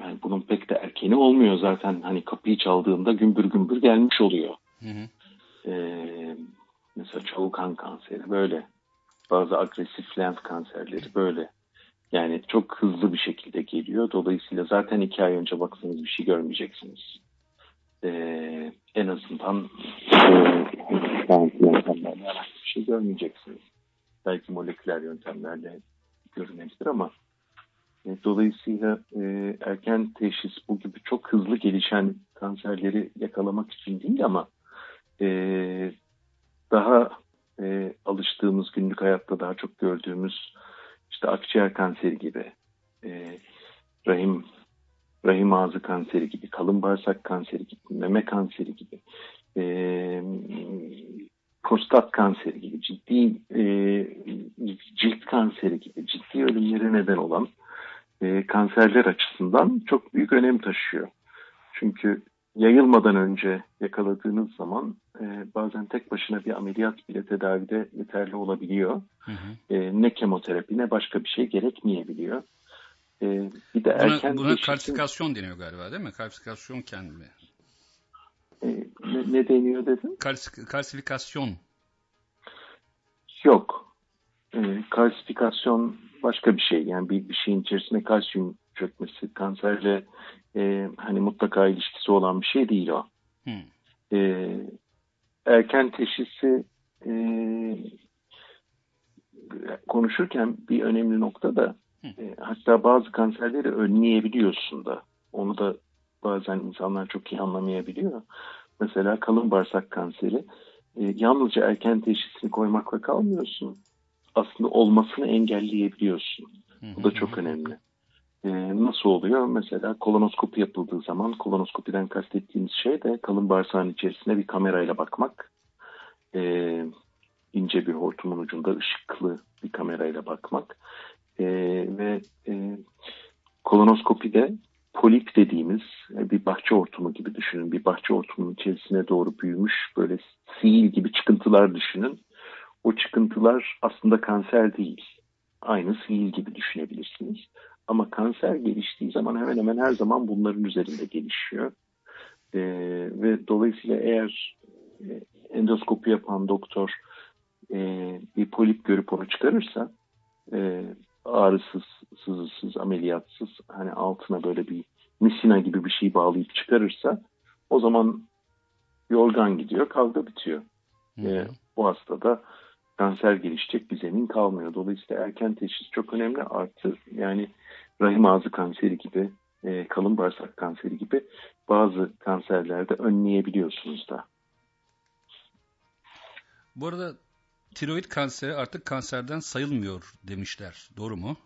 yani bunun pek de erkeni olmuyor zaten. Hani kapıyı çaldığında gümbür gümbür gelmiş oluyor. Hı hı. E, mesela çoğu kan kanseri böyle. Bazı agresif lenf kanserleri böyle. Yani çok hızlı bir şekilde geliyor. Dolayısıyla zaten iki ay önce baksanız bir şey görmeyeceksiniz. Ee, en azından e, yöntemlerle bir şey görmeyeceksiniz. Belki moleküler yöntemlerle görünebilir ama e, dolayısıyla e, erken teşhis bu gibi çok hızlı gelişen kanserleri yakalamak için değil ama e, daha e, alıştığımız günlük hayatta daha çok gördüğümüz işte akciğer kanseri gibi, e, rahim rahim ağzı kanseri gibi, kalın bağırsak kanseri gibi, meme kanseri gibi, e, prostat kanseri gibi, ciddi e, cilt kanseri gibi, ciddi ölümlere neden olan e, kanserler açısından çok büyük önem taşıyor. Çünkü yayılmadan önce yakaladığınız zaman e, bazen tek başına bir ameliyat bile tedavide yeterli olabiliyor. Hı hı. E, ne kemoterapi ne başka bir şey gerekmeyebiliyor. E, bir de Buna, erken buna teşhisin- kalsifikasyon deniyor galiba değil mi? Kalsifikasyon kendi. E, ne, ne deniyor dedin? Kals- kalsifikasyon. Yok. E, kalsifikasyon başka bir şey. Yani bir, bir şeyin içerisine kalsiyum çökmesi kanserle e, hani mutlaka ilişkisi olan bir şey değil o. Hı. E, erken teşhisi e, konuşurken bir önemli nokta da E, hatta bazı kanserleri önleyebiliyorsun da. Onu da bazen insanlar çok iyi anlamayabiliyor. Mesela kalın bağırsak kanseri e, yalnızca erken teşhisini koymakla kalmıyorsun. Aslında olmasını engelleyebiliyorsun. Bu da çok önemli. E, nasıl oluyor? Mesela kolonoskopi yapıldığı zaman kolonoskopiden kastettiğimiz şey de kalın bağırsağın içerisine bir kamerayla bakmak. E, ince bir hortumun ucunda ışıklı bir kamerayla bakmak. E, ve e, kolonoskopide polip dediğimiz e, bir bahçe hortumu gibi düşünün. Bir bahçe hortumunun içerisine doğru büyümüş böyle sihir gibi çıkıntılar düşünün. O çıkıntılar aslında kanser değil. Aynı sihir gibi düşünebilirsiniz. Ama kanser geliştiği zaman hemen hemen her zaman bunların üzerinde gelişiyor. Ee, ve dolayısıyla eğer e, endoskopi yapan doktor e, bir polip görüp onu çıkarırsa e, ağrısız, sızısız, ameliyatsız hani altına böyle bir misina gibi bir şey bağlayıp çıkarırsa o zaman yorgan gidiyor, kavga bitiyor. E, bu hastada kanser gelişecek bir zemin kalmıyor. Dolayısıyla erken teşhis çok önemli. Artı yani rahim ağzı kanseri gibi, e, kalın bağırsak kanseri gibi bazı kanserlerde önleyebiliyorsunuz da. Bu arada tiroid kanseri artık kanserden sayılmıyor demişler. Doğru mu?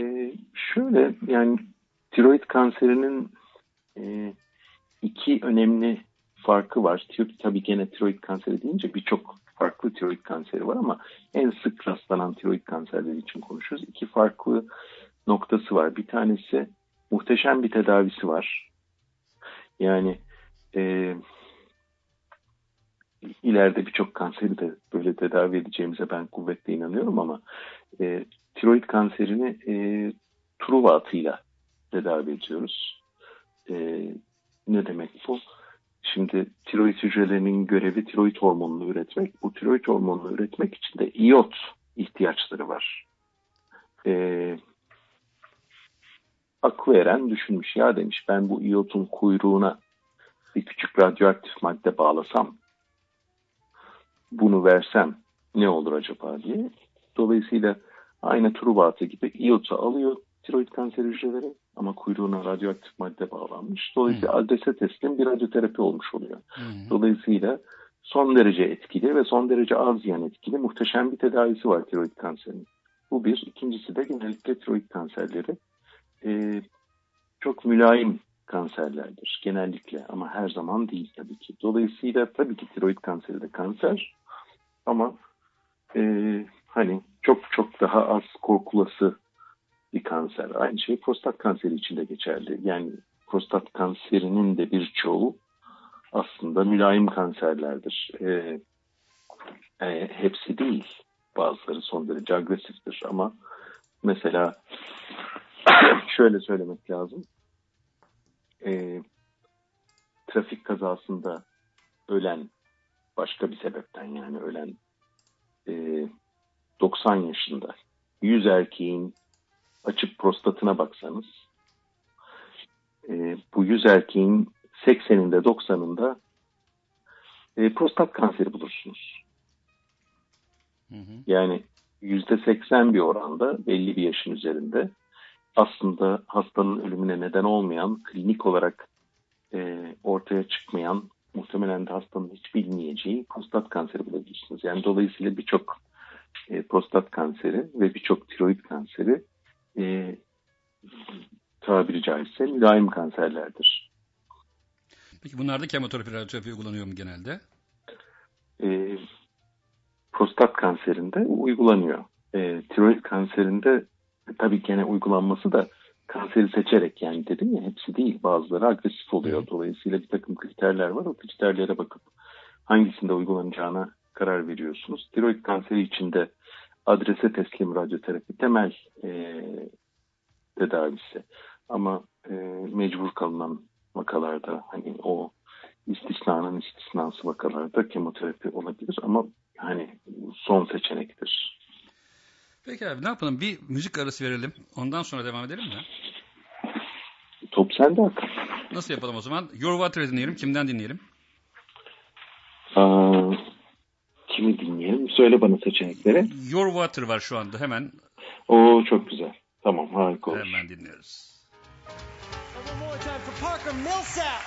Ee, şöyle yani tiroid kanserinin e, iki önemli farkı var. Tabii, gene tiroid kanseri deyince birçok farklı tiroid kanseri var ama en sık rastlanan tiroid kanserleri için konuşuyoruz. İki farklı noktası var. Bir tanesi muhteşem bir tedavisi var. Yani e, ileride birçok kanseri de böyle tedavi edeceğimize ben kuvvetle inanıyorum ama e, tiroid kanserini e, Truva atıyla tedavi ediyoruz. E, ne demek bu? Şimdi tiroid hücrelerinin görevi tiroid hormonunu üretmek. Bu tiroid hormonunu üretmek için de iot ihtiyaçları var. E, aklı eren düşünmüş ya demiş ben bu iotun kuyruğuna bir küçük radyoaktif madde bağlasam bunu versem ne olur acaba diye. Dolayısıyla aynı Truva atı gibi iotu alıyor tiroid kanser hücreleri ama kuyruğuna radyoaktif madde bağlanmış. Dolayısıyla adrese teslim bir radyoterapi olmuş oluyor. Dolayısıyla son derece etkili ve son derece az yan etkili muhteşem bir tedavisi var tiroid kanserinin. Bu bir. İkincisi de genellikle tiroid kanserleri e, çok mülayim kanserlerdir genellikle ama her zaman değil tabii ki. Dolayısıyla tabii ki tiroid kanseri de kanser ama e, hani çok çok daha az korkulası bir kanser. Aynı şey prostat kanseri için de geçerli. Yani prostat kanserinin de birçoğu aslında mülayim kanserlerdir. E, e, hepsi değil. Bazıları son derece agresiftir ama mesela şöyle söylemek lazım. E, trafik kazasında ölen başka bir sebepten yani ölen e, 90 yaşında 100 erkeğin açıp prostatına baksanız e, bu 100 erkeğin 80'inde 90'ında e, prostat kanseri bulursunuz. Hı hı. Yani %80 bir oranda belli bir yaşın üzerinde aslında hastanın ölümüne neden olmayan, klinik olarak e, ortaya çıkmayan, muhtemelen de hastanın hiç bilmeyeceği prostat kanseri bulabilirsiniz. Yani dolayısıyla birçok e, prostat kanseri ve birçok tiroid kanseri e, tabiri caizse mülayim kanserlerdir. Peki bunlarda kemoterapi, radyoterapi uygulanıyor mu genelde? E, prostat kanserinde uygulanıyor. E, tiroid kanserinde tabii gene uygulanması da kanseri seçerek yani dedim ya hepsi değil bazıları agresif oluyor. Dolayısıyla bir takım kriterler var. O kriterlere bakıp hangisinde uygulanacağına karar veriyorsunuz. Tiroid kanseri içinde adrese teslim radyoterapi temel e, tedavisi. Ama e, mecbur kalınan vakalarda hani o istisnanın istisnası vakalarda kemoterapi olabilir ama hani son seçenektir. Peki abi ne yapalım? Bir müzik arası verelim. Ondan sonra devam edelim mi? Top sende Hakan. Nasıl yapalım o zaman? Your Water'ı dinleyelim. Kimden dinleyelim? Aa, kimi dinleyelim? Söyle bana seçenekleri. Your Water var şu anda hemen. O çok güzel. Tamam harika olur. Hemen dinliyoruz. One more time for Parker Millsap.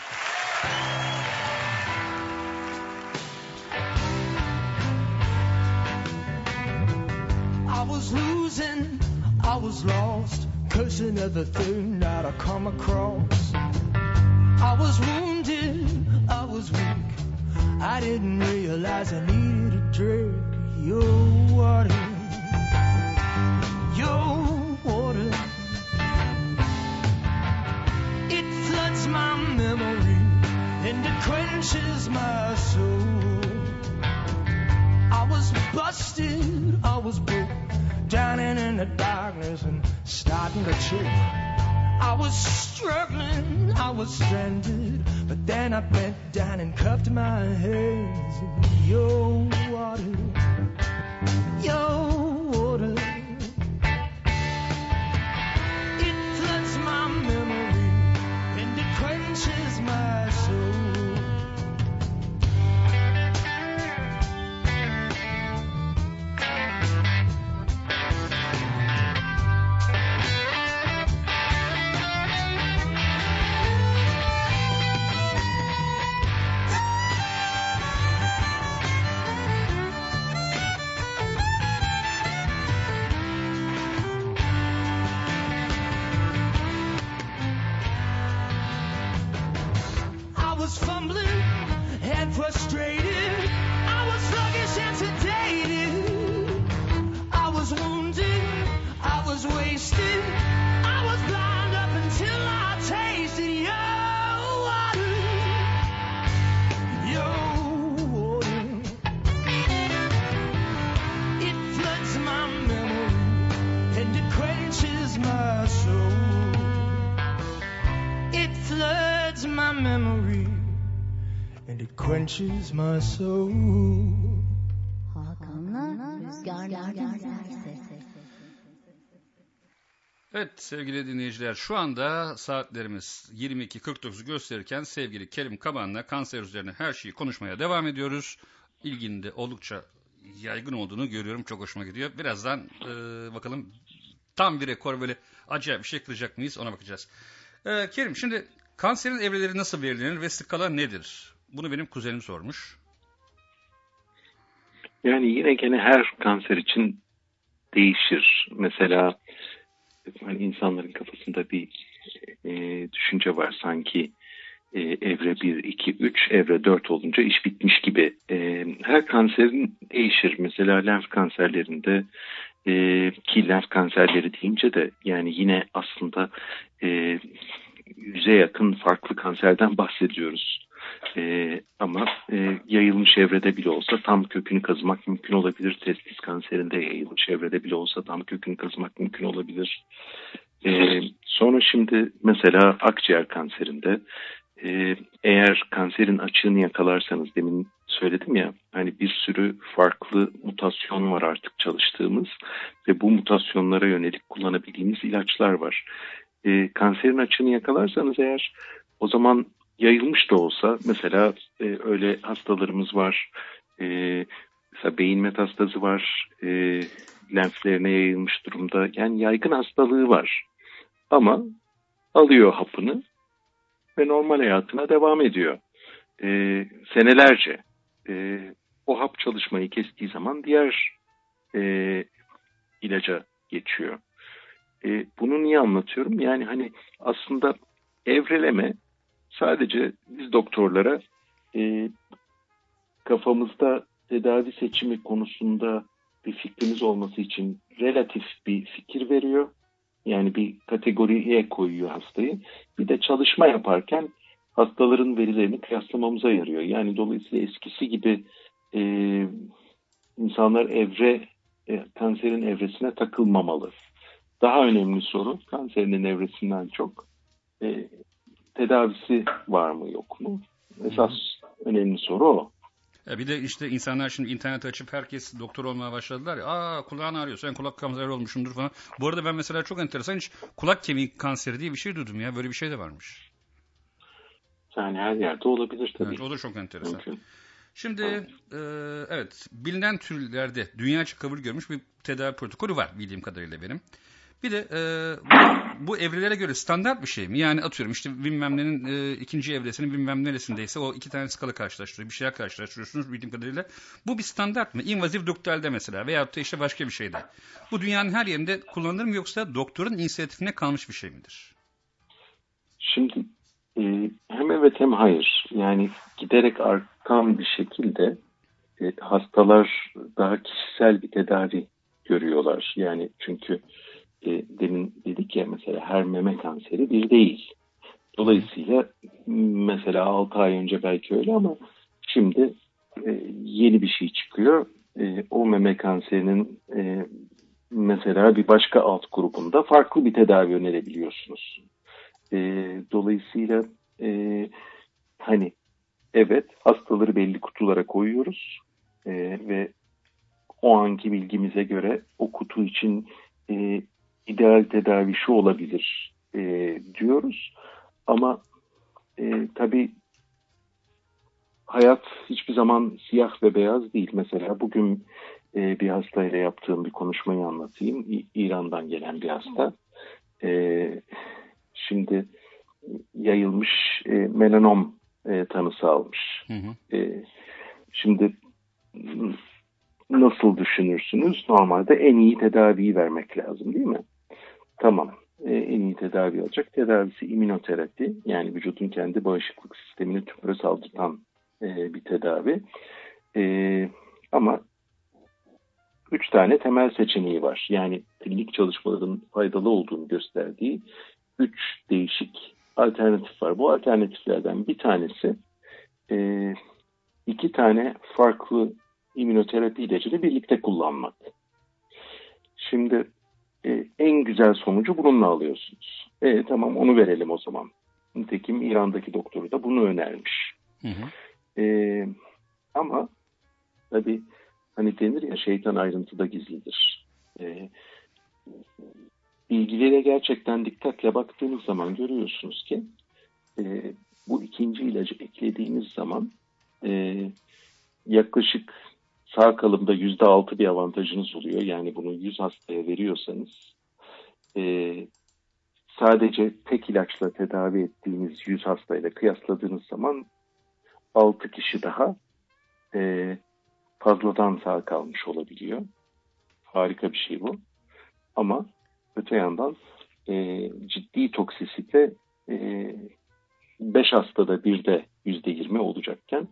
I was losing, I was lost, cursing everything that I come across. I was wounded, I was weak. I didn't realize I needed a drink. Your water, your water. It floods my memory and it quenches my soul. I was busted, I was broke, drowning in the darkness and starting to choke. I was struggling, I was stranded, but then I bent down and cupped my hands in your water, your quenches my soul. Hakan'la rüzgarlardan. Evet sevgili dinleyiciler şu anda saatlerimiz 22.49 gösterirken sevgili Kerim Kaban'la kanser üzerine her şeyi konuşmaya devam ediyoruz. İlginin de oldukça yaygın olduğunu görüyorum. Çok hoşuma gidiyor. Birazdan e, bakalım tam bir rekor böyle acayip bir şey kıracak mıyız ona bakacağız. E, Kerim şimdi kanserin evreleri nasıl belirlenir ve skala nedir? Bunu benim kuzenim sormuş. Yani yine gene her kanser için değişir. Mesela hani insanların kafasında bir e, düşünce var sanki e, evre 1, 2, 3, evre 4 olunca iş bitmiş gibi. E, her kanserin değişir. Mesela lenf kanserlerinde e, ki lenf kanserleri deyince de yani yine aslında e, yüze yakın farklı kanserden bahsediyoruz. Ee, ama e, yayılmış evrede bile olsa tam kökünü kazımak mümkün olabilir. Testis kanserinde yayılmış evrede bile olsa tam kökünü kazımak mümkün olabilir. Ee, sonra şimdi mesela akciğer kanserinde e, eğer kanserin açığını yakalarsanız demin söyledim ya hani bir sürü farklı mutasyon var artık çalıştığımız ve bu mutasyonlara yönelik kullanabildiğimiz ilaçlar var. E, kanserin açığını yakalarsanız eğer o zaman yayılmış da olsa mesela e, öyle hastalarımız var. E, mesela beyin metastazı var. E, lenflerine yayılmış durumda. Yani yaygın hastalığı var. Ama alıyor hapını ve normal hayatına devam ediyor. E, senelerce. E, o hap çalışmayı kestiği zaman diğer e, ilaca geçiyor. E, bunu niye anlatıyorum? Yani hani aslında evreleme sadece biz doktorlara e, kafamızda tedavi seçimi konusunda bir fikrimiz olması için relatif bir fikir veriyor. Yani bir kategoriye koyuyor hastayı. Bir de çalışma yaparken hastaların verilerini kıyaslamamıza yarıyor. Yani dolayısıyla eskisi gibi e, insanlar evre e, kanserin evresine takılmamalı. Daha önemli soru kanserinin evresinden çok e, tedavisi var mı yok mu? Esas önemli soru o. Bir de işte insanlar şimdi internet açıp herkes doktor olmaya başladılar ya. Aa kulağın ağrıyor sen kulak kanseri olmuşsundur falan. Bu arada ben mesela çok enteresan hiç kulak kemiği kanseri diye bir şey duydum ya. Böyle bir şey de varmış. Yani her yerde olabilir tabii. Evet, o da çok enteresan. Mümkün. Şimdi e, evet bilinen türlerde dünyaca kabul görmüş bir tedavi protokolü var bildiğim kadarıyla benim. Bir de e, bu, evrelere göre standart bir şey mi? Yani atıyorum işte bilmem nenin e, ikinci evresinin bilmem neresindeyse o iki tane skala karşılaştırıyor. Bir şeyler karşılaştırıyorsunuz bildiğim kadarıyla. Bu bir standart mı? İnvazif doktoralde mesela veyahut da işte başka bir şeyde. Bu dünyanın her yerinde kullanılır mı yoksa doktorun inisiyatifine kalmış bir şey midir? Şimdi e, hem evet hem hayır. Yani giderek artan bir şekilde e, hastalar daha kişisel bir tedavi görüyorlar. Yani çünkü demin dedik ya mesela her meme kanseri bir değil. Dolayısıyla mesela 6 ay önce belki öyle ama şimdi e, yeni bir şey çıkıyor. E, o meme kanserinin e, mesela bir başka alt grubunda farklı bir tedavi önerebiliyorsunuz. E, dolayısıyla e, hani evet hastaları belli kutulara koyuyoruz e, ve o anki bilgimize göre o kutu için e, ideal tedavi şu olabilir e, diyoruz. Ama e, tabii hayat hiçbir zaman siyah ve beyaz değil. Mesela bugün e, bir hastayla yaptığım bir konuşmayı anlatayım. İ- İran'dan gelen bir hasta. E, şimdi yayılmış e, melanom e, tanısı almış. Hı hı. E, şimdi nasıl düşünürsünüz? Normalde en iyi tedaviyi vermek lazım değil mi? Tamam. E, en iyi tedavi alacak. Tedavisi immünoterapi. Yani vücudun kendi bağışıklık sistemini tümöre saldıran e, bir tedavi. E, ama üç tane temel seçeneği var. Yani klinik çalışmaların faydalı olduğunu gösterdiği üç değişik alternatif var. Bu alternatiflerden bir tanesi e, iki tane farklı immünoterapi ilacını birlikte kullanmak. Şimdi e, en güzel sonucu bununla alıyorsunuz. E, tamam onu verelim o zaman. Nitekim İran'daki doktoru da bunu önermiş. Hı hı. E, ama tabii hani denir ya şeytan ayrıntıda gizlidir. E, bilgilere gerçekten dikkatle baktığınız zaman görüyorsunuz ki e, bu ikinci ilacı eklediğiniz zaman e, yaklaşık sağ kalımda yüzde altı bir avantajınız oluyor. Yani bunu 100 hastaya veriyorsanız e, sadece tek ilaçla tedavi ettiğiniz 100 hastayla kıyasladığınız zaman 6 kişi daha e, fazladan sağ kalmış olabiliyor. Harika bir şey bu. Ama öte yandan e, ciddi toksisite 5 hastada birde %20 olacakken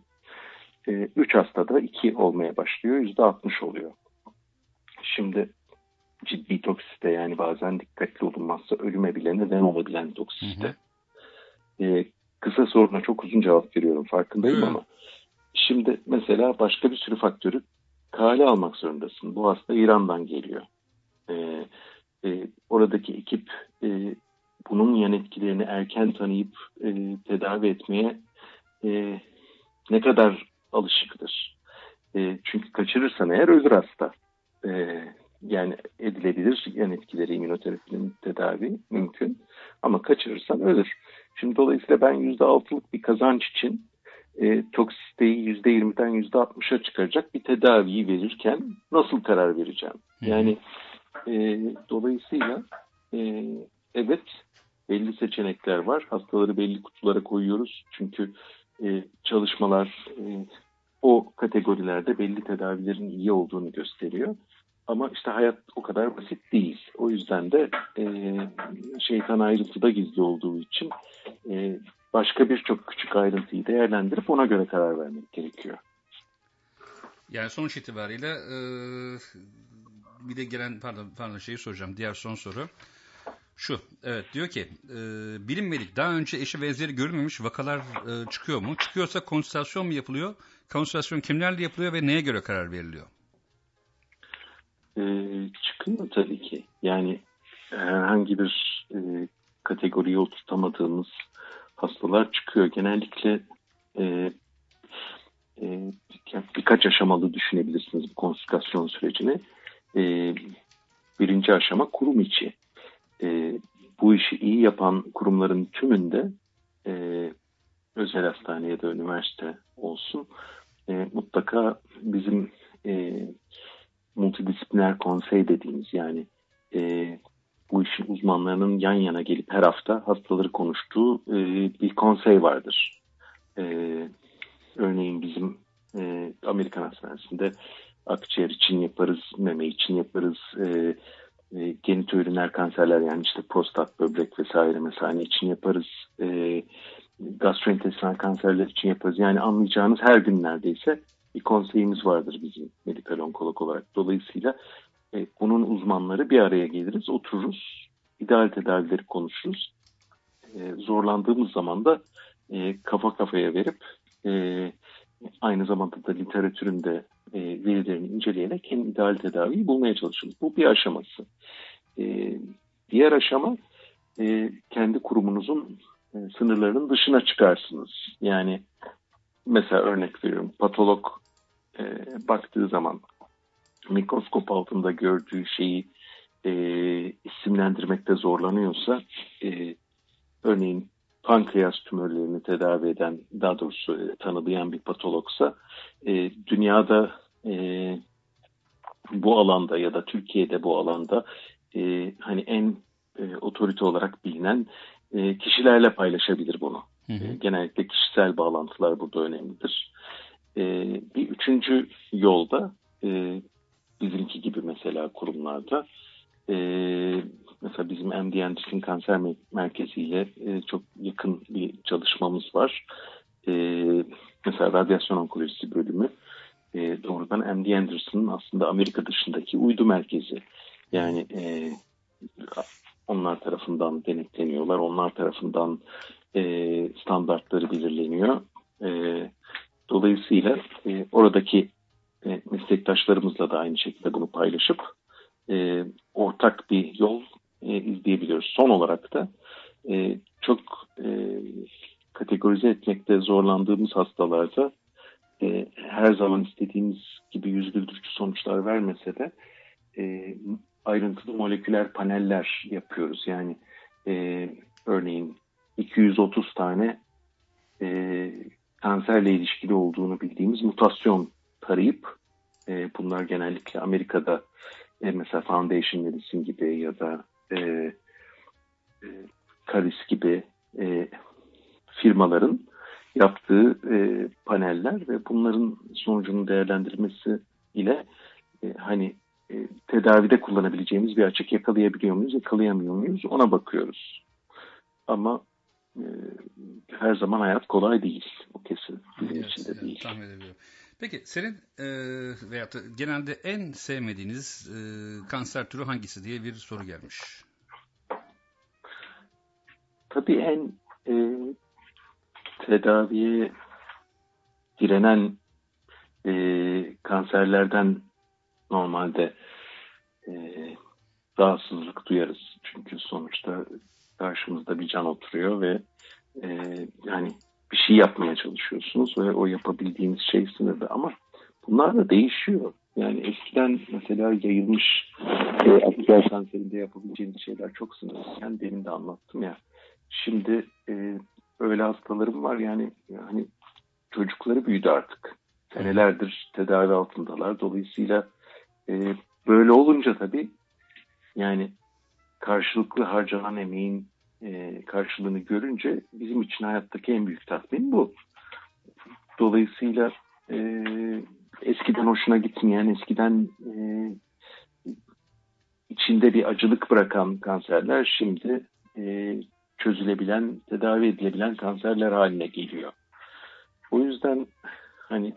3 hastada 2 olmaya başlıyor. %60 oluyor. Şimdi ciddi toksite yani bazen dikkatli olunmazsa ölüme bile neden olabilen toksite. E, kısa soruna çok uzun cevap veriyorum farkındayım Evet. ama şimdi mesela başka bir sürü faktörü kale almak zorundasın. Bu hasta İran'dan geliyor. E, e, oradaki ekip e, bunun yan etkilerini erken tanıyıp e, tedavi etmeye e, ne kadar alışıktır. E, çünkü kaçırırsan eğer ölür hasta. E, yani edilebilir yan etkileri immünoterapinin tedavi mümkün. Ama kaçırırsan ölür. Şimdi dolayısıyla ben %6'lık bir kazanç için e, toksiteyi %20'den %60'a çıkaracak bir tedaviyi verirken nasıl karar vereceğim? Yani e, dolayısıyla e, evet belli seçenekler var. Hastaları belli kutulara koyuyoruz. Çünkü e, çalışmalar e, o kategorilerde belli tedavilerin iyi olduğunu gösteriyor. Ama işte hayat o kadar basit değil. O yüzden de e, şeytan ayrıntıda gizli olduğu için e, başka birçok küçük ayrıntıyı değerlendirip ona göre karar vermek gerekiyor. Yani sonuç itibariyle e, bir de gelen pardon pardon şeyi soracağım diğer son soru. Şu evet diyor ki e, bilinmedik daha önce eşi benzeri görülmemiş vakalar e, çıkıyor mu? Çıkıyorsa konsültasyon mu yapılıyor? Konsültasyon kimlerle yapılıyor ve neye göre karar veriliyor? E, çıkıyor tabii ki. Yani herhangi bir e, kategoriye oturtamadığımız hastalar çıkıyor. Genellikle e, e, birkaç aşamalı düşünebilirsiniz bu konsültasyon sürecini. E, birinci aşama kurum içi. E, bu işi iyi yapan kurumların tümünde e, özel hastane ya da üniversite olsun e, mutlaka bizim e, multidisipliner konsey dediğimiz yani e, bu işin uzmanlarının yan yana gelip her hafta hastaları konuştuğu e, bir konsey vardır. E, örneğin bizim e, Amerikan Hastanesi'nde akciğer için yaparız, meme için yaparız, e, e, genitoüriner kanserler yani işte prostat, böbrek vesaire mesane için yaparız. E, gastrointestinal kanserler için yaparız. Yani anlayacağınız her gün neredeyse bir konseyimiz vardır bizim medikal onkolog olarak. Dolayısıyla e, bunun uzmanları bir araya geliriz, otururuz, ideal tedavileri konuşuruz. E, zorlandığımız zaman da e, kafa kafaya verip e, aynı zamanda da literatürün de e, verilerini inceleyerek en ideal tedaviyi bulmaya çalışırız. Bu bir aşaması. E, diğer aşama e, kendi kurumunuzun e, sınırlarının dışına çıkarsınız. Yani mesela örnek veriyorum patolog e, baktığı zaman mikroskop altında gördüğü şeyi e, isimlendirmekte zorlanıyorsa e, örneğin pankreas tümörlerini tedavi eden daha doğrusu e, tanılayan bir patologsa e, dünyada e, bu alanda ya da Türkiye'de bu alanda e, hani en e, otorite olarak bilinen e, kişilerle paylaşabilir bunu. Hı hı. E, genellikle kişisel bağlantılar burada önemlidir. E, bir üçüncü yolda e, bizimki gibi mesela kurumlarda e, mesela bizim MD Anderson Kanser Me- Merkezi ile e, çok yakın bir çalışmamız var. E, mesela radyasyon onkolojisi bölümü e, doğrudan MD Anderson'ın aslında Amerika dışındaki uydu merkezi. Yani e, onlar tarafından denetleniyorlar. Onlar tarafından e, standartları belirleniyor. E, dolayısıyla e, oradaki e, meslektaşlarımızla da aynı şekilde bunu paylaşıp e, ortak bir yol e, izleyebiliyoruz. Son olarak da e, çok e, kategorize etmekte zorlandığımız hastalarda e, her zaman istediğimiz gibi yüz güldürücü sonuçlar vermese de e, ayrıntılı moleküler paneller yapıyoruz. Yani e, örneğin 230 tane e, kanserle ilişkili olduğunu bildiğimiz mutasyon tarayıp e, bunlar genellikle Amerika'da e, mesela Foundation Medicine gibi ya da e, e, Caris gibi e, firmaların yaptığı e, paneller ve bunların sonucunun değerlendirilmesi ile e, hani e, tedavide kullanabileceğimiz bir açık yakalayabiliyor muyuz, yakalayamıyor muyuz ona bakıyoruz. Ama e, her zaman hayat kolay değil. O kesin. Bizim Evet, için de değil. tahmin edebiliyorum. Peki senin e, veyahut da genelde en sevmediğiniz e, kanser türü hangisi diye bir soru gelmiş. Tabii en e, tedaviye direnen e, kanserlerden normalde e, rahatsızlık duyarız. Çünkü sonuçta karşımızda bir can oturuyor ve e, yani bir şey yapmaya çalışıyorsunuz ve o yapabildiğiniz şey sınırlı ama bunlar da değişiyor. Yani eskiden mesela yayılmış e, akciğer kanserinde yapabileceğiniz şeyler çok sınırlıyken demin de anlattım ya. Şimdi e, öyle hastalarım var yani hani çocukları büyüdü artık. Senelerdir tedavi altındalar. Dolayısıyla e, böyle olunca tabii yani karşılıklı harcanan emeğin e, karşılığını görünce bizim için hayattaki en büyük tatmin bu. Dolayısıyla e, eskiden hoşuna gitmeyen, eskiden e, içinde bir acılık bırakan kanserler şimdi e, çözülebilen, tedavi edilebilen kanserler haline geliyor. O yüzden hani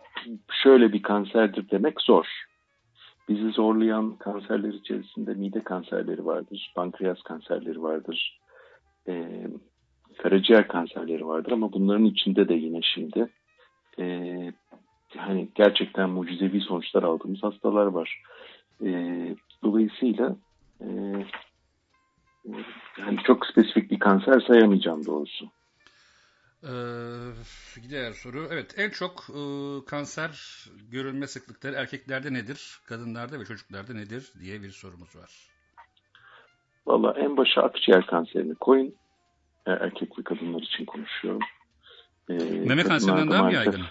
şöyle bir kanserdir demek zor. Bizi zorlayan kanserler içerisinde mide kanserleri vardır, pankreas kanserleri vardır, e, karaciğer kanserleri vardır ama bunların içinde de yine şimdi e, hani gerçekten mucizevi sonuçlar aldığımız hastalar var. E, dolayısıyla e, yani çok spesifik bir kanser sayamayacağım doğrusu. Ee, diğer soru. Evet en çok e, kanser görülme sıklıkları erkeklerde nedir? Kadınlarda ve çocuklarda nedir diye bir sorumuz var. Valla en başa akciğer kanserini koyun. E, erkek ve kadınlar için konuşuyorum. E, Meme kanserinden daha mı yaygın?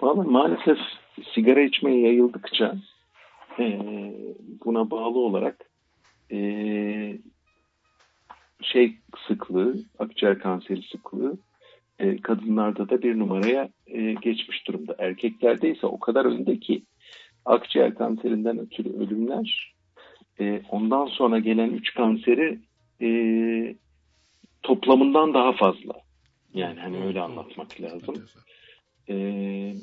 Vallahi maalesef sigara içmeye yayıldıkça e, buna bağlı olarak e, şey sıklığı, akciğer kanseri sıklığı e, kadınlarda da bir numaraya e, geçmiş durumda. Erkeklerde ise o kadar önde ki akciğer kanserinden ötürü ölümler e, ondan sonra gelen üç kanseri e, toplamından daha fazla. Yani hani öyle anlatmak lazım. Ee,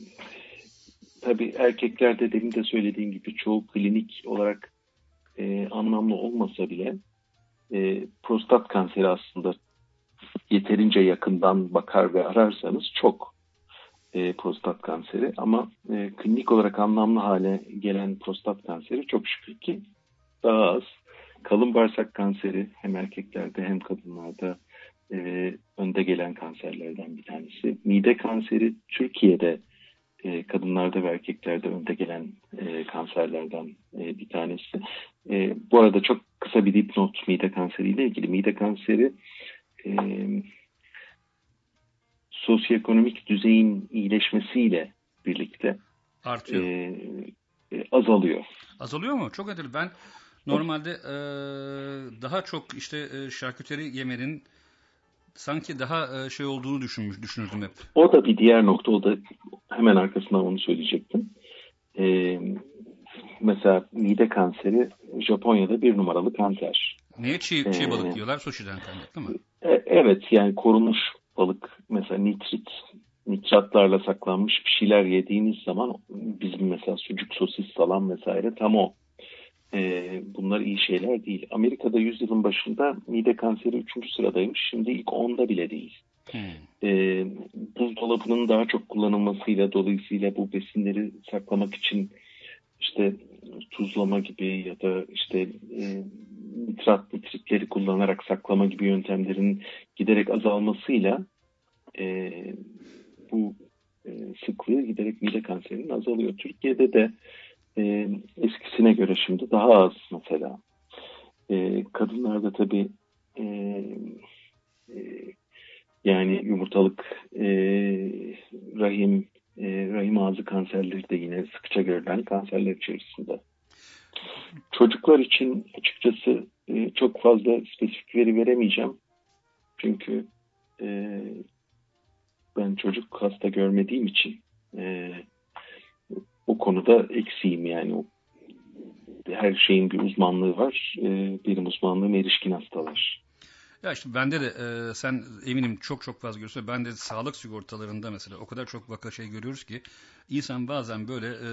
tabii erkeklerde demin de söylediğim gibi çoğu klinik olarak e, anlamlı olmasa bile e, prostat kanseri aslında yeterince yakından bakar ve ararsanız çok e, prostat kanseri ama e, klinik olarak anlamlı hale gelen prostat kanseri çok şükür ki daha az. Kalın bağırsak kanseri hem erkeklerde hem kadınlarda e, önde gelen kanserlerden bir tanesi. Mide kanseri Türkiye'de e, kadınlarda ve erkeklerde önde gelen e, kanserlerden e, bir tanesi. E, bu arada çok kısa bir dipnot mide kanseriyle ilgili. Mide kanseri e, sosyoekonomik düzeyin iyileşmesiyle birlikte Artıyor. e, e, azalıyor. Azalıyor mu? Çok nedir? Ben normalde e, daha çok işte e, şarküteri yemenin sanki daha e, şey olduğunu düşünmüş, düşünürdüm hep. O da bir diğer nokta. O da hemen arkasından onu söyleyecektim. Ee, mesela mide kanseri Japonya'da bir numaralı kanser. Niye çiğ, çiğ Ee, balık diyorlar? Sushi'den kaynaklı mı? E, evet yani korunmuş balık mesela nitrit nitratlarla saklanmış bir şeyler yediğiniz zaman bizim mesela sucuk sosis salam vesaire tam o. Ee, bunlar iyi şeyler değil. Amerika'da yüzyılın başında mide kanseri 3. sıradaymış. Şimdi ilk 10'da bile değil. Hmm. e, buzdolabının daha çok kullanılmasıyla dolayısıyla bu besinleri saklamak için işte tuzlama gibi ya da işte e, nitrat nitritleri kullanarak saklama gibi yöntemlerin giderek azalmasıyla e, bu e, sıklığı giderek mide kanserinin azalıyor. Türkiye'de de e, eskisine göre şimdi daha az mesela. E, kadınlarda tabii e, e, yani yumurtalık, e, rahim, e, rahim ağzı kanserleri de yine sıkça görülen kanserler içerisinde. Çocuklar için açıkçası e, çok fazla spesifik veri veremeyeceğim. Çünkü e, ben çocuk hasta görmediğim için e, o konuda eksiğim yani. Her şeyin bir uzmanlığı var. E, benim uzmanlığım erişkin hastalar. Ya işte bende de e, sen eminim çok çok fazla görüyorsun. Ben de sağlık sigortalarında mesela o kadar çok vaka şey görüyoruz ki insan bazen böyle e,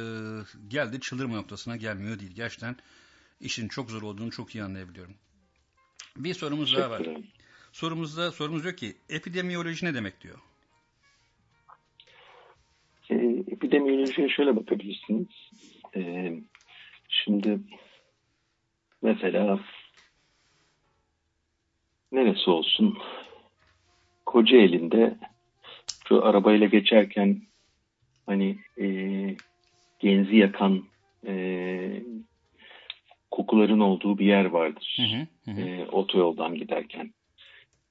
geldi çıldırma noktasına gelmiyor değil. Gerçekten işin çok zor olduğunu çok iyi anlayabiliyorum. Bir sorumuz daha var. Sorumuzda sorumuz diyor ki epidemiyoloji ne demek diyor. Epidemiyolojiye şöyle bakabilirsiniz. E, şimdi mesela neresi olsun Kocaeli'nde şu arabayla geçerken hani e, genzi yakan e, kokuların olduğu bir yer vardır. Hı, hı hı. E, otoyoldan giderken.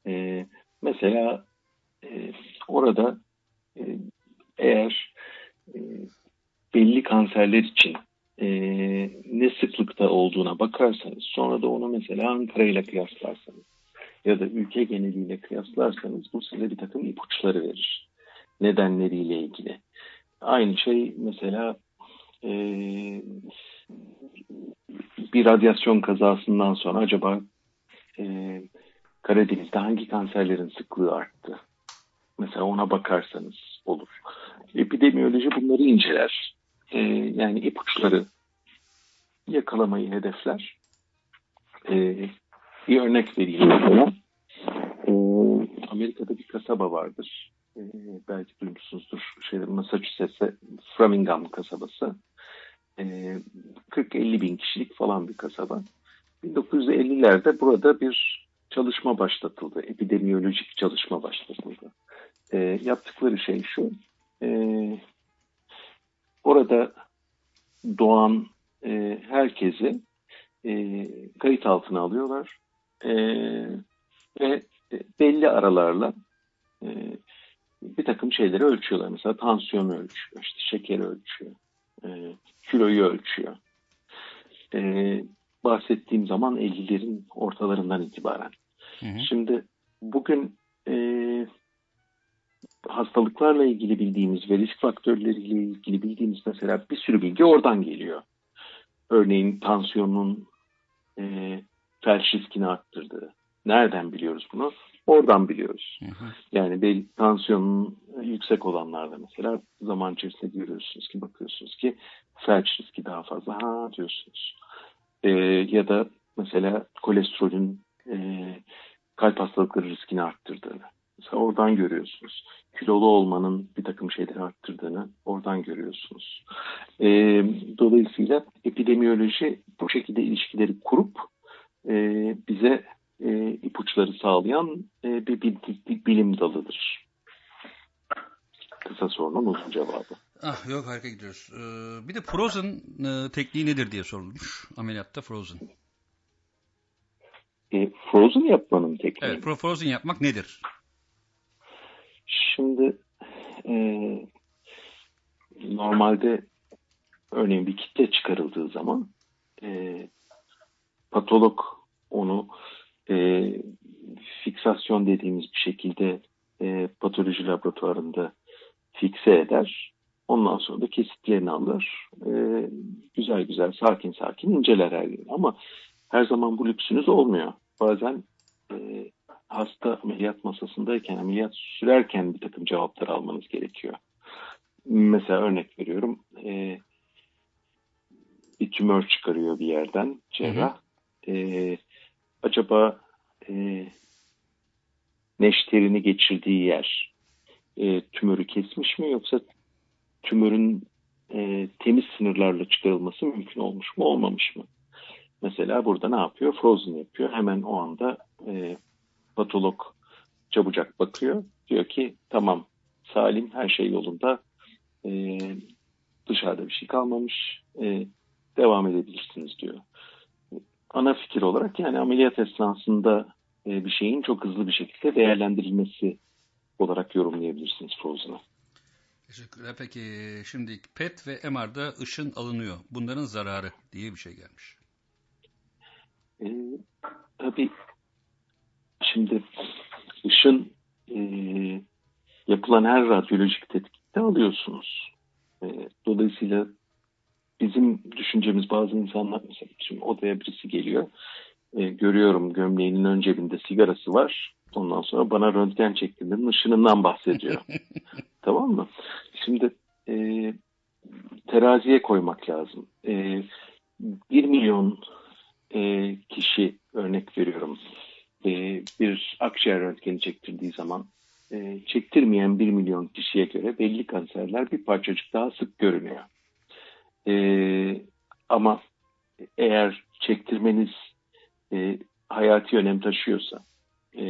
E, mesela e, orada e, eğer e, belli kanserler için e, ne sıklıkta olduğuna bakarsanız sonra da onu mesela Ankara ile kıyaslarsanız ya da ülke geneliyle kıyaslarsanız bu size bir takım ipuçları verir. Nedenleriyle ilgili. Aynı şey mesela e, bir radyasyon kazasından sonra acaba e, Karadeniz'de hangi kanserlerin sıklığı arttı? Mesela ona bakarsanız olur. Epidemiyoloji bunları inceler. E, yani ipuçları yakalamayı hedefler. E, bir örnek vereyim mesela. E, Amerika'da bir kasaba vardır. E, belki duymuşsunuzdur. Şey, Massachusetts'e Framingham kasabası. E, 40-50 bin kişilik falan bir kasaba. 1950'lerde burada bir çalışma başlatıldı. Epidemiyolojik çalışma başlatıldı. E, yaptıkları şey şu. E, orada doğan e, herkesi e, kayıt altına alıyorlar. E, ve belli aralarla e, bir takım şeyleri ölçüyorlar. Mesela tansiyonu ölçüyor, işte şekeri ölçüyor, e, kiloyu ölçüyor. E, bahsettiğim zaman 50'lerin ortalarından itibaren. Hı hı. Şimdi bugün e, hastalıklarla ilgili bildiğimiz ve risk faktörleriyle ilgili bildiğimiz mesela bir sürü bilgi oradan geliyor. Örneğin tansiyonun e, felç riskini arttırdığı. Nereden biliyoruz bunu? Oradan biliyoruz. Hı hı. Yani belli tansiyonun yüksek olanlarda mesela zaman içerisinde görüyorsunuz ki bakıyorsunuz ki felç riski daha fazla ha diyorsunuz. Ee, ya da mesela kolesterolün e, kalp hastalıkları riskini arttırdığını. Mesela oradan görüyorsunuz. Kilolu olmanın bir takım şeyleri arttırdığını oradan görüyorsunuz. Ee, dolayısıyla epidemiyoloji bu şekilde ilişkileri kurup e, bize e, ipuçları sağlayan e, bir, bir, bir bilim dalıdır. Kısa sorunun uzun cevabı. Ah yok harika gidiyoruz. Ee, bir de Frozen e, tekniği nedir diye sorulmuş. Ameliyatta Frozen. E, frozen yapmanın tekniği. Evet, Frozen yapmak nedir? Şimdi e, normalde örneğin bir kitle çıkarıldığı zaman e, patolog onu e, fiksasyon dediğimiz bir şekilde e, patoloji laboratuvarında fikse eder. Ondan sonra da kesitlerini alır. E, güzel güzel sakin sakin inceler her yeri. Ama her zaman bu lüksünüz olmuyor. Bazen e, hasta ameliyat masasındayken, ameliyat sürerken bir takım cevaplar almanız gerekiyor. Mesela örnek veriyorum. E, bir tümör çıkarıyor bir yerden cerrah. E, acaba e, neşterini geçirdiği yer e, tümörü kesmiş mi yoksa tümörün e, temiz sınırlarla çıkarılması mümkün olmuş mu olmamış mı? Mesela burada ne yapıyor? Frozen yapıyor. Hemen o anda e, patolog çabucak bakıyor. Diyor ki tamam salim her şey yolunda e, dışarıda bir şey kalmamış e, devam edebilirsiniz diyor. Ana fikir olarak yani ameliyat esnasında e, bir şeyin çok hızlı bir şekilde değerlendirilmesi olarak yorumlayabilirsiniz Frozen'ı. Teşekkürler. Peki şimdi PET ve MR'da ışın alınıyor. Bunların zararı diye bir şey gelmiş. E, tabii şimdi ışın e, yapılan her radyolojik tetkikte alıyorsunuz. E, dolayısıyla bizim düşüncemiz bazı insanlar mesela şimdi odaya birisi geliyor. E, görüyorum gömleğinin ön cebinde sigarası var. Ondan sonra bana röntgen çektiğinde ışınından bahsediyor. tamam mı? Şimdi e, teraziye koymak lazım. E, 1 milyon e, kişi örnek veriyorum e, bir akciğer röntgeni çektirdiği zaman e, çektirmeyen 1 milyon kişiye göre belli kanserler bir parçacık daha sık görünüyor. E, ama eğer çektirmeniz e, hayati önem taşıyorsa e,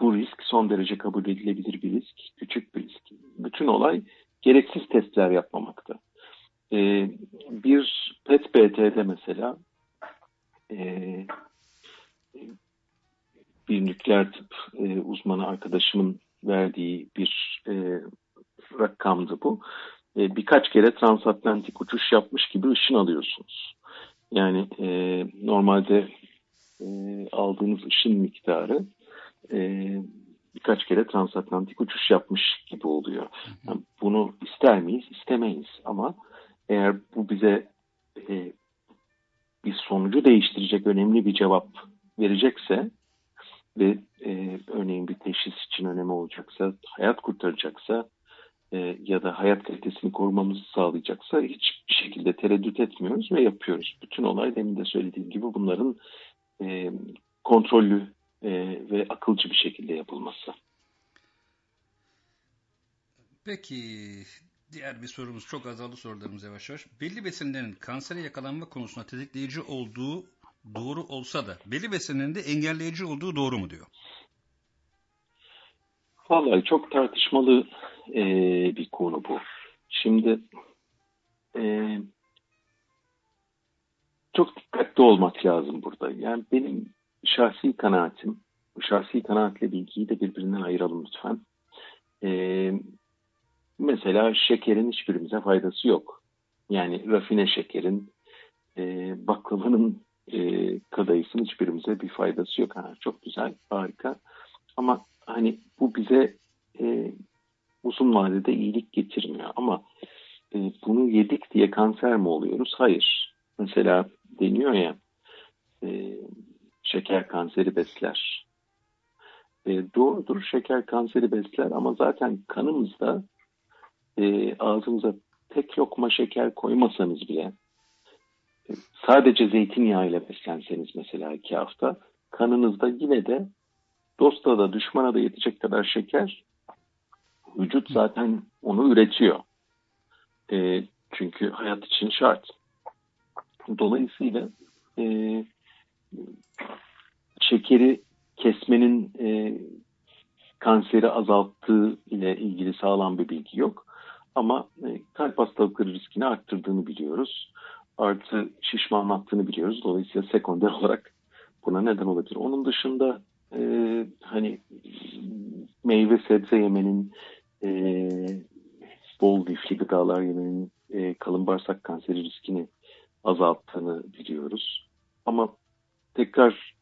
bu risk son derece kabul edilebilir bir risk, küçük bir risk. Bütün olay gereksiz testler yapmamakta. E, bir PET-BT'de mesela e, bir nükleer tıp e, uzmanı arkadaşımın verdiği bir e, rakamdı bu. E, birkaç kere transatlantik uçuş yapmış gibi ışın alıyorsunuz. Yani e, normalde e, aldığınız ışın miktarı e, birkaç kere transatlantik uçuş yapmış gibi oluyor. Yani bunu ister miyiz? İstemeyiz. Ama eğer bu bize e, bir sonucu değiştirecek önemli bir cevap verecekse ve e, örneğin bir teşhis için önemi olacaksa, hayat kurtaracaksa e, ya da hayat kalitesini korumamızı sağlayacaksa hiçbir şekilde tereddüt etmiyoruz ve yapıyoruz. Bütün olay demin de söylediğim gibi bunların e, kontrollü e, ve akılcı bir şekilde yapılması. Peki diğer bir sorumuz çok azaldı sorularımız yavaş yavaş. Belli besinlerin kansere yakalanma konusunda tetikleyici olduğu doğru olsa da belli besinlerin de engelleyici olduğu doğru mu diyor? Vallahi çok tartışmalı e, bir konu bu. Şimdi e, çok dikkatli olmak lazım burada. Yani benim şahsi kanaatim, şahsi kanaatle bilgiyi de birbirinden ayıralım lütfen. Ee, mesela şekerin hiçbirimize faydası yok. Yani rafine şekerin, e, baklavanın e, kadayıfın hiçbirimize bir faydası yok. Ha, çok güzel, harika. Ama hani bu bize e, uzun vadede iyilik getirmiyor. Ama e, bunu yedik diye kanser mi oluyoruz? Hayır. Mesela deniyor ya e, şeker kanseri besler. E, doğrudur şeker kanseri besler ama zaten kanımızda e, ağzımıza tek lokma şeker koymasanız bile sadece zeytinyağı ile beslenseniz mesela iki hafta kanınızda yine de dosta da düşmana da yetecek kadar şeker vücut zaten onu üretiyor. E, çünkü hayat için şart. Dolayısıyla e, şekeri kesmenin e, kanseri azalttığı ile ilgili sağlam bir bilgi yok. Ama e, kalp hastalıkları riskini arttırdığını biliyoruz. Artı şişmanlattığını biliyoruz. Dolayısıyla sekonder olarak buna neden olabilir. Onun dışında e, hani meyve sebze yemenin e, bol lifli gıdalar yemenin e, kalın bağırsak kanseri riskini azalttığını biliyoruz. Ama tekrar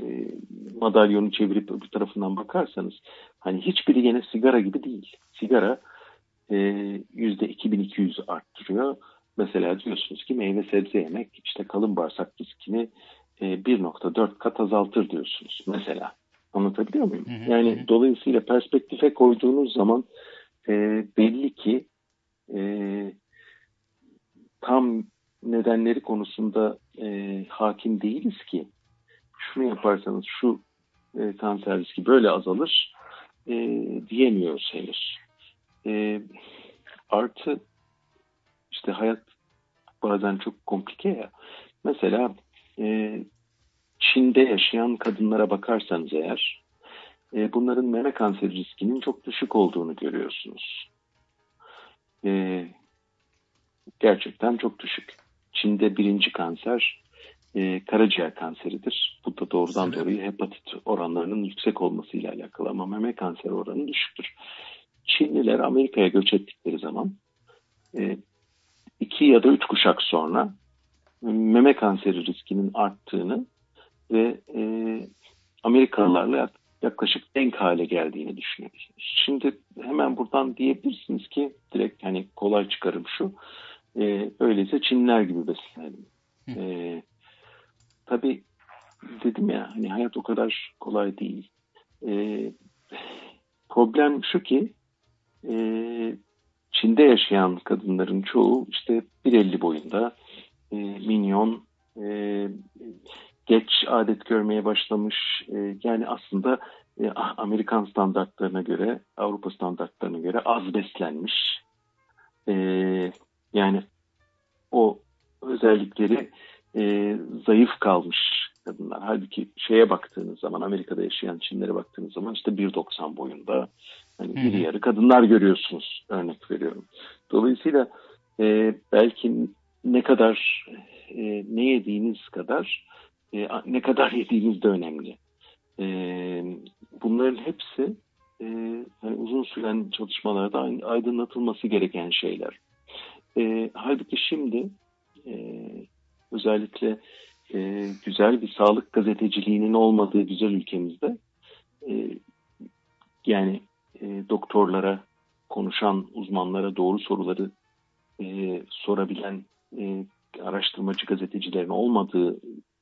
e, madalyonu çevirip öbür tarafından bakarsanız hani hiçbiri yine sigara gibi değil. Sigara e, yüzde 2200 arttırıyor. Mesela diyorsunuz ki meyve sebze yemek işte kalın bağırsak riskini e, 1.4 kat azaltır diyorsunuz mesela. Anlatabiliyor muyum? Yani dolayısıyla perspektife koyduğunuz zaman e, belli ki e, tam nedenleri konusunda e, hakim değiliz ki şunu yaparsanız şu e, kanser riski böyle azalır e, diyemiyoruz henüz. E, artı işte hayat bazen çok komplike ya. Mesela e, Çin'de yaşayan kadınlara bakarsanız eğer e, bunların meme kanseri riskinin çok düşük olduğunu görüyorsunuz. E, gerçekten çok düşük. Çin'de birinci kanser e, karaciğer kanseridir. Bu da doğrudan doğruya hepatit oranlarının yüksek olmasıyla alakalı ama meme kanseri oranı düşüktür. Çinliler Amerika'ya göç ettikleri zaman e, iki ya da üç kuşak sonra meme kanseri riskinin arttığını ve e, Amerikalılarla yaklaşık denk hale geldiğini düşünüyoruz. Şimdi hemen buradan diyebilirsiniz ki direkt hani kolay çıkarım şu. E, öyleyse Çinliler gibi beslenelim. E, tabii dedim ya hani hayat o kadar kolay değil. E, problem şu ki e, Çin'de yaşayan kadınların çoğu işte 1.50 boyunda e, minyon e, geç adet görmeye başlamış e, yani aslında e, Amerikan standartlarına göre Avrupa standartlarına göre az beslenmiş. E, yani o özellikleri e, zayıf kalmış kadınlar. Halbuki şeye baktığınız zaman Amerika'da yaşayan Çinlere baktığınız zaman işte 1.90 boyunda hani hı. iri yarı kadınlar görüyorsunuz örnek veriyorum. Dolayısıyla e, belki ne kadar e, ne yediğiniz kadar e, ne kadar yediğiniz de önemli. E, bunların hepsi e, hani uzun süren çalışmalarda ay- aydınlatılması gereken şeyler. E, halbuki şimdi e, özellikle e, güzel bir sağlık gazeteciliğinin olmadığı güzel ülkemizde e, yani e, doktorlara, konuşan uzmanlara doğru soruları e, sorabilen e, araştırmacı gazetecilerin olmadığı